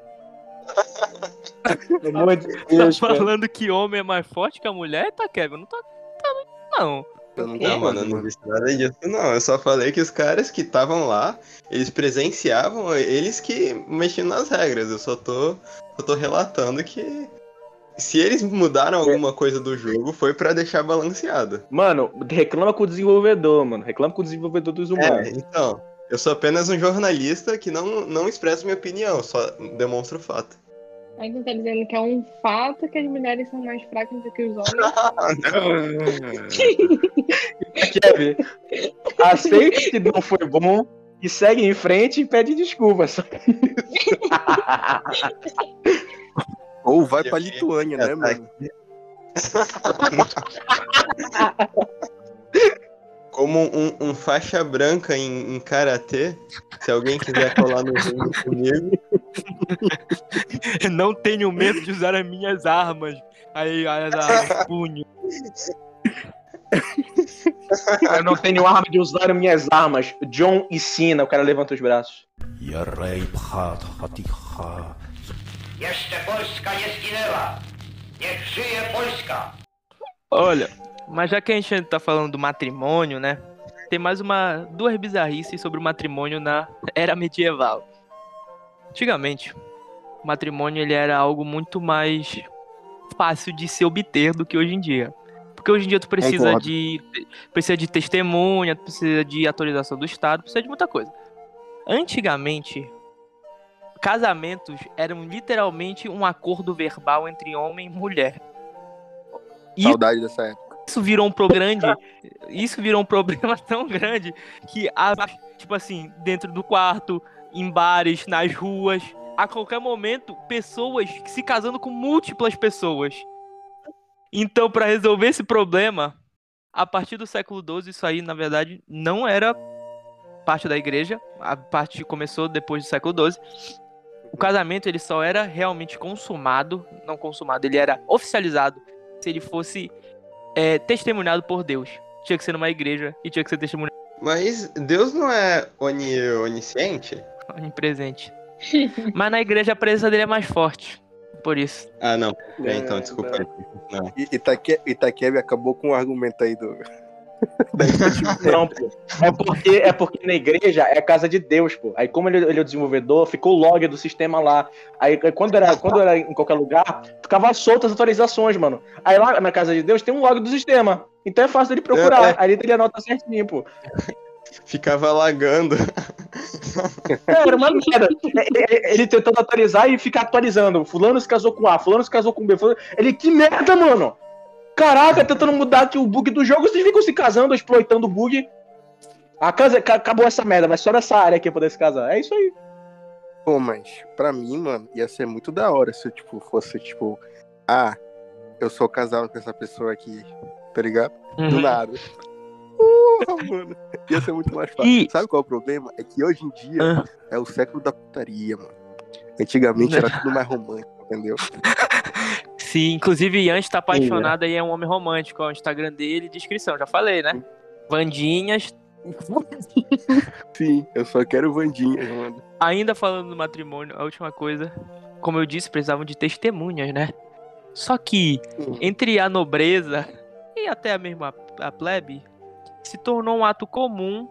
Pelo amor de Tá Deus, cara. falando que homem é mais forte que a mulher? Tá, Kevin? Não tá. tá não. Eu não Não, mano, eu não disse nada disso, não. Eu só falei que os caras que estavam lá, eles presenciavam, eles que mexiam nas regras. Eu só tô, eu tô relatando que se eles mudaram alguma coisa do jogo, foi pra deixar balanceado. Mano, reclama com o desenvolvedor, mano. Reclama com o desenvolvedor dos É, humanos. então, eu sou apenas um jornalista que não, não expressa minha opinião, só demonstro o fato. Aí você tá dizendo que é um fato que as mulheres são mais fracas do que os homens. Kevin, aceite que não foi bom e segue em frente e pede desculpas. Ou vai pra Lituânia, né, mano? Como um, um faixa branca em, em karatê, se alguém quiser colar no ringue comigo, Não tenho medo de usar as minhas armas. Aí, as armas, punho. Eu não tenho arma de usar minhas armas. John e Cena, o cara levanta os braços. Jeszcze Polska nie zginęła. Niech żyje Polska. Olha, mas já que a gente tá falando do matrimônio, né? Tem mais uma duas bizarrices sobre o matrimônio na era medieval. Antigamente, o matrimônio ele era algo muito mais fácil de se obter do que hoje em dia. Porque hoje em dia tu precisa de precisa de testemunha, precisa de autorização do Estado, precisa de muita coisa. Antigamente, casamentos eram literalmente um acordo verbal entre homem e mulher. E Saudade dessa época. isso virou um pro grande, isso virou um problema tão grande que a, tipo assim, dentro do quarto, em bares, nas ruas, a qualquer momento, pessoas se casando com múltiplas pessoas. Então, para resolver esse problema, a partir do século XII, isso aí, na verdade, não era parte da igreja. A parte começou depois do século XII. O casamento ele só era realmente consumado, não consumado, ele era oficializado se ele fosse é, testemunhado por Deus. Tinha que ser numa igreja e tinha que ser testemunhado Mas Deus não é oni, onisciente? onipresente. Mas na igreja a presença dele é mais forte. Por isso. Ah, não. É, É, então, desculpa. Não. Itaque, Itaquebe acabou com o argumento aí do. da Não, pô. É porque, é porque na igreja é a casa de Deus, pô. Aí, como ele, ele é o desenvolvedor, ficou o log do sistema lá. Aí, quando, era, quando era em qualquer lugar, ficava soltas as atualizações, mano. Aí lá na casa de Deus tem um log do sistema. Então é fácil dele procurar. É, é. Aí ele anota certinho, pô. Ficava lagando. É, era uma merda. Ele, ele tentando atualizar e ficar atualizando. Fulano se casou com A, fulano se casou com B. Fulano... Ele, que merda, mano! Caraca, tentando mudar aqui o bug do jogo, vocês ficam se casando, exploitando o bug. A casa, ca- acabou essa merda, mas só nessa área aqui poder se casar. É isso aí. Pô, mas pra mim, mano, ia ser muito da hora se eu, tipo, fosse, tipo, ah, eu sou casado com essa pessoa aqui, tá ligado? Uhum. Do nada. Porra, mano. Ia ser muito mais fácil. E- Sabe qual é o problema? É que hoje em dia Ah. é o século da putaria, mano. Antigamente era tudo mais romântico, entendeu? Sim, inclusive Ian está apaixonado aí, é um homem romântico. Ó, o Instagram dele, descrição, já falei, né? Vandinhas. Sim, eu só quero Vandinhas, mano. Ainda falando do matrimônio, a última coisa. Como eu disse, precisavam de testemunhas, né? Só que entre a nobreza e até a mesma a plebe, se tornou um ato comum,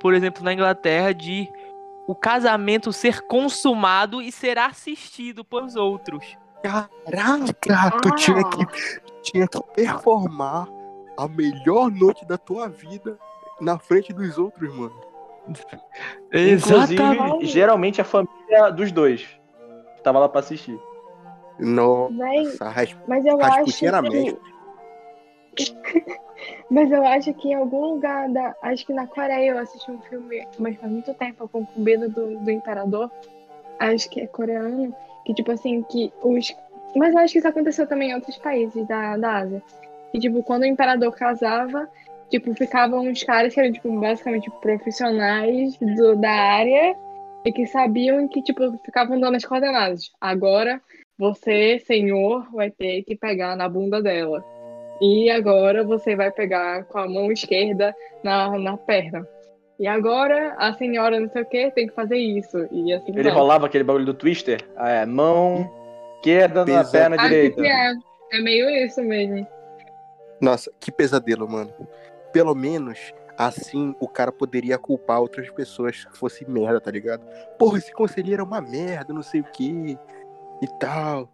por exemplo, na Inglaterra, de o casamento ser consumado e ser assistido pelos outros. Caraca, tu tinha que, tinha que performar a melhor noite da tua vida na frente dos outros, mano. Inclusive, geralmente a família dos dois. Tava lá pra assistir. Nossa, ras- mas eu acho que... Mas eu acho que em algum lugar da. Acho que na Coreia eu assisti um filme, mas faz muito tempo, a concubina do, do imperador. Acho que é coreano. Que tipo assim, que os. Mas eu acho que isso aconteceu também em outros países da, da Ásia. Que, tipo, quando o imperador casava, tipo, ficavam uns caras que eram, tipo, basicamente profissionais do, da área e que sabiam que, tipo, ficavam dando as coordenadas. Agora, você, senhor, vai ter que pegar na bunda dela. E agora você vai pegar com a mão esquerda na, na perna. E agora a senhora não sei o que tem que fazer isso. E assim Ele vai. rolava aquele bagulho do Twister. Ah, É, mão esquerda na perna Acho direita. que é. É meio isso mesmo. Nossa, que pesadelo, mano. Pelo menos assim o cara poderia culpar outras pessoas se fosse merda, tá ligado? Porra, esse conselheiro é uma merda, não sei o que e tal.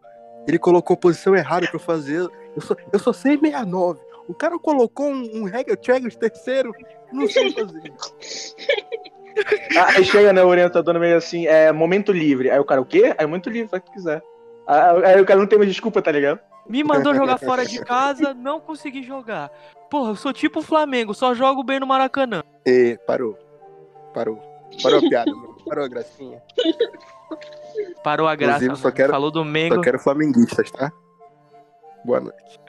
Ele colocou a posição errada pra eu fazer. Eu sou, eu sou 669. O cara colocou um, um Hegel terceiro. Não sei fazer. Ah, Aí chega, né, o orientador meio assim, é momento livre. Aí o cara, o quê? Aí momento livre, faz o que quiser. Aí, aí o cara não tem mais desculpa, tá ligado? Me mandou jogar fora de casa, não consegui jogar. Porra, eu sou tipo o Flamengo, só jogo bem no Maracanã. E parou. Parou. Parou a piada, mano. Parou a gracinha. Parou a graça. Inclusive, quero- Falou do Mengo. Só quero flamenguistas, tá? Boa noite.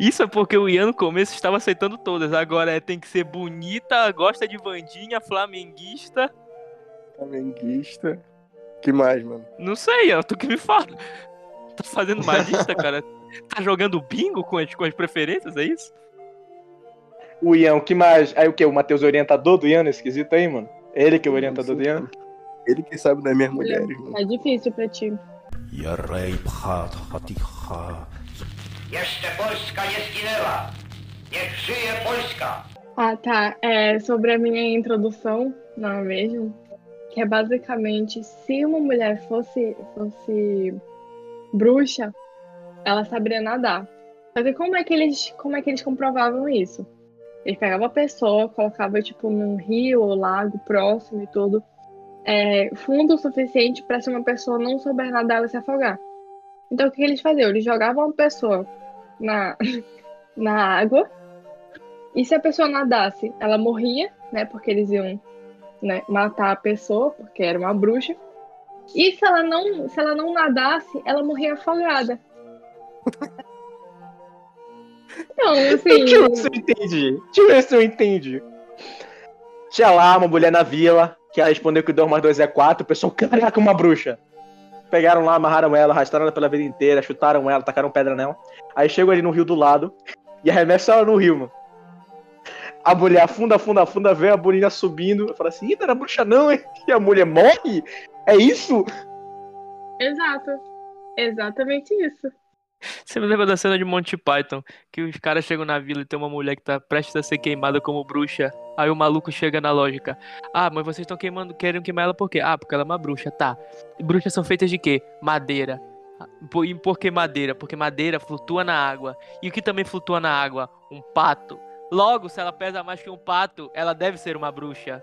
Isso é porque o Ian no começo estava aceitando todas. Agora é tem que ser bonita, gosta de Vandinha, flamenguista. Flamenguista. Que mais, mano? Não sei, Ian, tu que me fala. Tá fazendo uma lista, cara? Tá jogando bingo com as, com as preferências, é isso? O Ian, o que mais? Aí o que? O Matheus é o orientador do Ian nesse quesito aí, mano? Ele que é o orientador do Ian? Ele que sabe das minhas mulheres, mano. É difícil pra ti. Yarei pchat haticha. Jeszcze Polska nie zginęła. Niech żyje Polska! Ah, tá. É sobre a minha introdução, não é mesmo? Que é basicamente, se uma mulher fosse, fosse bruxa, ela saberia nadar. Só que como é que eles, como é que eles comprovavam isso? Eles pegavam a pessoa, colocava tipo num rio ou lago próximo e tudo, é, fundo o suficiente para se uma pessoa não souber nadar, ela se afogar. Então o que eles faziam? Eles jogavam a pessoa na, na água e se a pessoa nadasse, ela morria, né? Porque eles iam né, matar a pessoa, porque era uma bruxa. E se ela não, se ela não nadasse, ela morria afogada. Então, assim. Deixa eu ver se eu entendi. Deixa eu ver se eu entendi. Tinha lá uma mulher na vila, que ela respondeu que 2 mais 2 é 4, o pessoal, caraca, uma bruxa. pegaram lá, amarraram ela, arrastaram ela pela vida inteira, chutaram ela, tacaram pedra nela. Aí chegam ali no rio do lado e arremessam ela no rio, mano. A mulher afunda, afunda, afunda, vê a bolinha subindo. Fala assim, não era bruxa não, hein? E a mulher morre? É isso? Exato. Exatamente isso. Você me lembra da cena de Monty Python, que os caras chegam na vila e tem uma mulher que tá prestes a ser queimada como bruxa. Aí o maluco chega na lógica. Ah, mas vocês estão queimando, querem queimar ela por quê? Ah, porque ela é uma bruxa, tá. Bruxas são feitas de quê? Madeira. E por que madeira? Porque madeira flutua na água. E o que também flutua na água? Um pato. Logo, se ela pesa mais que um pato, ela deve ser uma bruxa.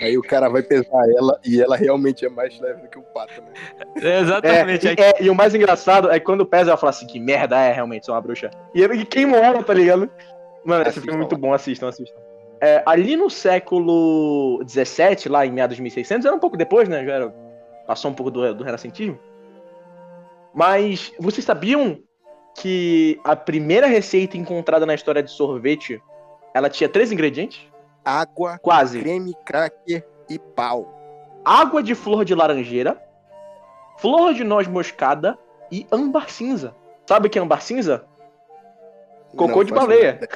Aí o cara vai pesar ela e ela realmente é mais leve do que o pato, né? É, exatamente. É, e, é, e o mais engraçado é que quando pesa, ela fala assim, que merda é, realmente, sou uma bruxa. E ele e queimou ela, tá ligado? Mano, esse Assistam filme é muito bom, assistam, assistam. É, ali no século XVII, lá em meados de 1600, era um pouco depois, né? Já era, passou um pouco do, do renascentismo. Mas vocês sabiam que a primeira receita encontrada na história de sorvete, ela tinha três ingredientes? Água, Quase. creme, cracker e pau. água de flor de laranjeira, flor de noz moscada e âmbar cinza. Sabe o que é âmbar cinza? Cocô Não de baleia.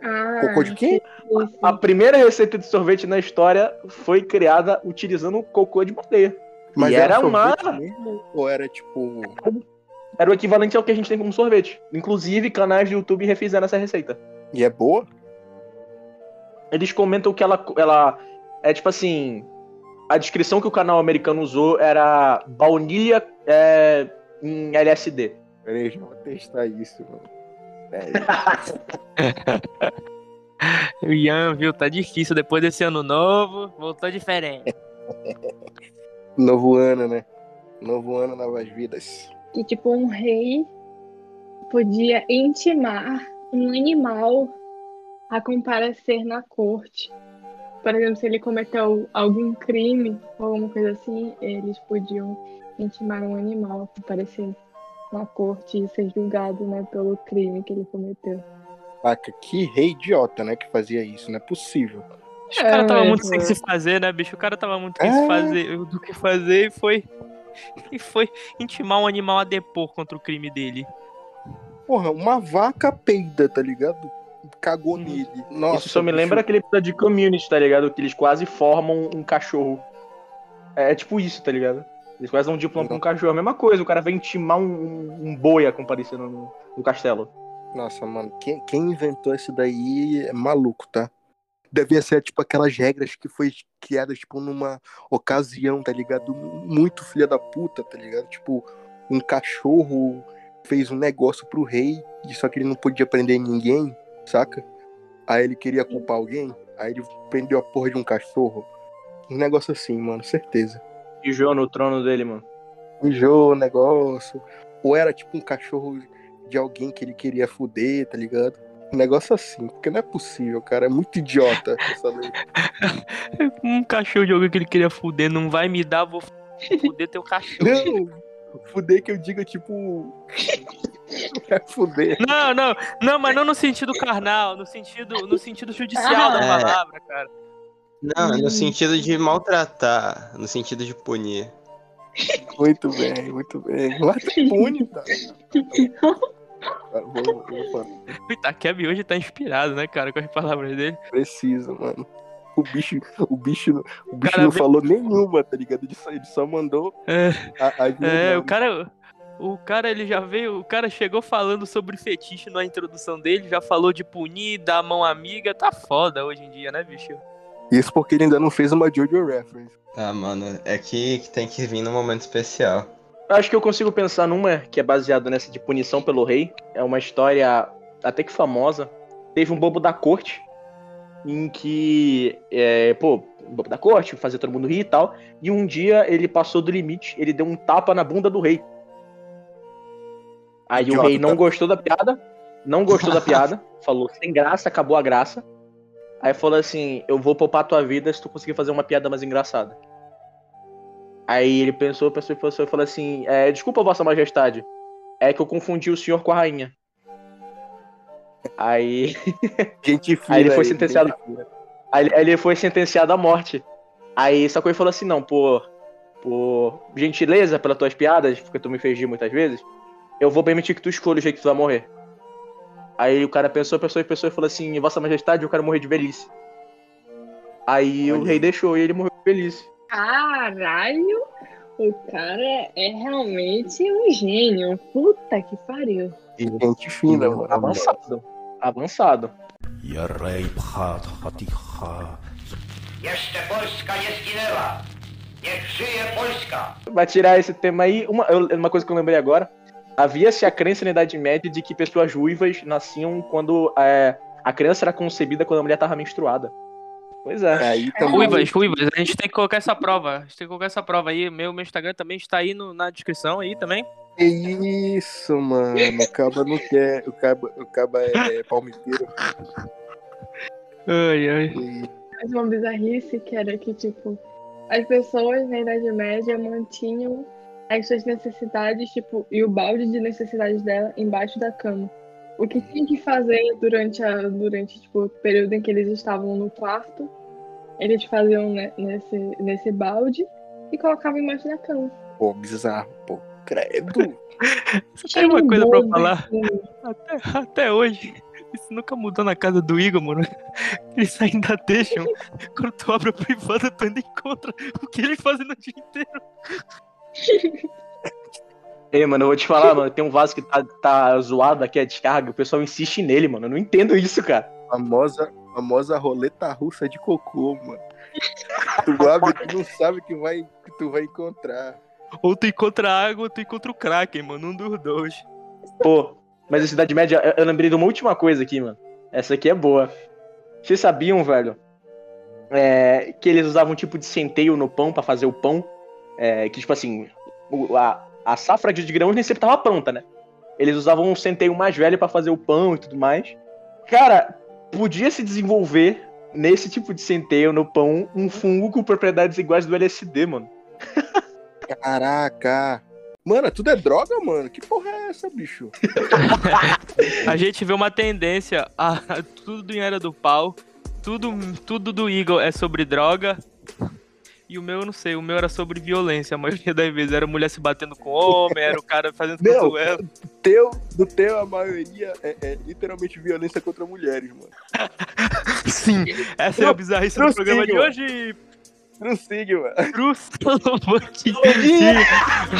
Ah, Cocô de quê? isso. A primeira receita de sorvete na história foi criada utilizando cocô de baleia. Mas E era, era uma- mesmo? Ou era tipo. Era o equivalente ao que a gente tem como sorvete. Inclusive, canais do YouTube refizeram essa receita. E é boa? Eles comentam que ela, ela é tipo assim. A descrição que o canal americano usou era baunilha é, em LSD. Peraí, já vou testar isso, mano. Peraí. O Ian, viu? Tá difícil depois desse ano novo. Voltou diferente. Novo ano, né? Novo ano, novas vidas. Que tipo um rei podia intimar um animal a comparecer na corte. Por exemplo, se ele cometeu algum crime ou alguma coisa assim, eles podiam intimar um animal a comparecer na corte e ser julgado, né, pelo crime que ele cometeu. Paca, que rei idiota, né? Que fazia isso, não é possível. O cara tava É, muito é. sem se fazer, né, bicho? O cara tava muito sem É. se fazer do que fazer e foi. E foi intimar um animal a depor contra o crime dele. Porra, uma vaca peida, tá ligado? Cagou Uhum. nele. Nossa, Isso só me lembra aquele episódio de Community, tá ligado? Que eles quase formam um cachorro. É, é tipo isso, tá ligado? Eles quase dão um diploma pra um cachorro. A mesma coisa, o cara vai intimar um, um, um boi a comparecer no, no castelo. Nossa, mano, quem, quem inventou isso daí é maluco, tá? Devia ser, tipo, aquelas regras que foi criadas, tipo, numa ocasião, tá ligado? Muito filha da puta, tá ligado? Tipo, um cachorro fez um negócio pro rei, só que ele não podia prender ninguém, saca? Aí ele queria culpar alguém, aí ele prendeu a porra de um cachorro. Um negócio assim, mano, certeza. João no trono dele, mano. Mijou o negócio. Ou era tipo um cachorro de alguém que ele queria fuder, tá ligado? Um negócio assim, porque não é possível, cara. É muito idiota essa lei. Um cachorro de alguém que ele queria fuder, não vai me dar, vou fuder teu cachorro. Não, fuder que eu diga, tipo. É fuder. Não, não, não, mas não no sentido carnal, no sentido, no sentido judicial da Ah. palavra, cara. Não, no sentido de maltratar, no sentido de punir. Muito bem, muito bem. Lá tá pune, tá? Vou- vou- O Itakebi hoje tá inspirado, né, cara, com as palavras dele. Precisa, mano. O bicho, o bicho, o bicho Cara, não vem- falou nenhuma, tá ligado? Ele só, ele só mandou É, a, a é, o cara. O cara, ele já veio. O cara chegou falando sobre fetiche na introdução dele, já falou de punir, dar a mão amiga. Tá foda hoje em dia, né, bicho? Isso porque ele ainda não fez uma Jojo reference. Ah, mano, é que, que tem que vir num momento especial. Acho que eu consigo pensar numa que é baseada nessa de punição pelo rei. É uma história até que famosa. Teve um bobo da corte em que, é, pô, o bobo da corte, fazia todo mundo rir e tal. E um dia ele passou do limite, ele deu um tapa na bunda do rei. Aí o Idiota, rei não tá? gostou da piada, não gostou da piada, falou sem graça, acabou a graça. Aí falou assim: Eu vou poupar tua vida se tu conseguir fazer uma piada mais engraçada. Aí ele pensou, pensou, pensou e falou assim: é, Desculpa, Vossa Majestade, é que eu confundi o senhor com a rainha. Aí, Gente fina. Aí ele foi sentenciado. Aí, aí ele foi sentenciado à morte. Aí só que ele falou assim, não, por, por gentileza, pelas tuas piadas, porque tu me fez rir muitas vezes, eu vou permitir que tu escolha o jeito que tu vai morrer. Aí o cara pensou, pensou e pensou e falou assim, Vossa Majestade, eu quero morrer de velhice. Aí o rei deixou e ele morreu de velhice. Caralho! O cara é, realmente um gênio. Puta que pariu. Gente fina, mano. Avançado. Avançado. Vai tirar esse tema aí. Uma, uma coisa que eu lembrei agora. Havia-se a crença na Idade Média de que pessoas ruivas nasciam quando é, a criança era concebida quando a mulher estava menstruada. Pois é. Aí também. Ruivas, ruivas, a gente tem que colocar essa prova. A gente tem que colocar essa prova aí. Meu, meu Instagram também está aí no- na descrição aí também. Que isso, mano. O caba não quer. O caba, o caba é palmiteiro. Ai, ai. Mas uma bizarrice que era que, tipo, as pessoas na Idade Média mantinham as suas necessidades, tipo, e o balde de necessidades dela embaixo da cama. O que tinha que fazer durante, a, durante tipo, o período em que eles estavam no quarto, eles faziam né, nesse, nesse balde e colocavam embaixo da cama. Pô, bizarro, pô. Credo. Tem uma coisa pra eu Cheio falar. bolo, Até, até hoje. Isso nunca mudou na casa do Igor, mano. Eles ainda deixam. Quando tu abre a privada, tu ainda encontra o que eles fazem no dia inteiro. Ei, mano, eu vou te falar, mano, tem um vaso que tá, tá zoado aqui, a descarga, o pessoal insiste nele, mano. Eu não entendo isso, cara. Famosa, famosa roleta russa de cocô, mano. Tu abre, tu não sabe que, vai, que tu vai encontrar. Ou tu encontra água ou tu encontra o Kraken, mano. Um dos dois. Pô, mas a Cidade Média, eu, eu lembrei de uma última coisa aqui, mano. Essa aqui é boa. Vocês sabiam, velho, é, que eles usavam um tipo de centeio no pão pra fazer o pão? É, que, tipo assim, o- a, a safra de grãos nem sempre tava pronta, né? Eles usavam um centeio mais velho pra fazer o pão e tudo mais. Cara, podia se desenvolver nesse tipo de centeio no pão um fungo com propriedades iguais do LSD, mano. Caraca. Mano, tudo é droga, mano. Que porra é essa, bicho? A gente vê uma tendência a tudo em Era do Pau. Tudo, tudo do Eagle é sobre droga. E o meu, eu não sei, o meu era sobre violência, a maioria das vezes. Era mulher se batendo com homem, era o cara fazendo não, do teu, do teu, a maioria é, é, literalmente violência contra mulheres, mano. Sim, essa não, é a bizarrice do programa de hoje. Trucig, mano. Trucig.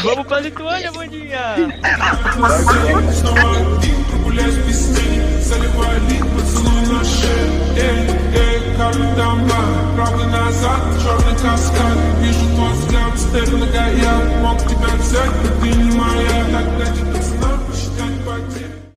Vamos pra Lituânia, bandinha. Mulheres kartama Prawy na zad, czarny kaskad Wierzę to z gangster, lega jak Mokty benzer, gdy nie ma jak Tak leci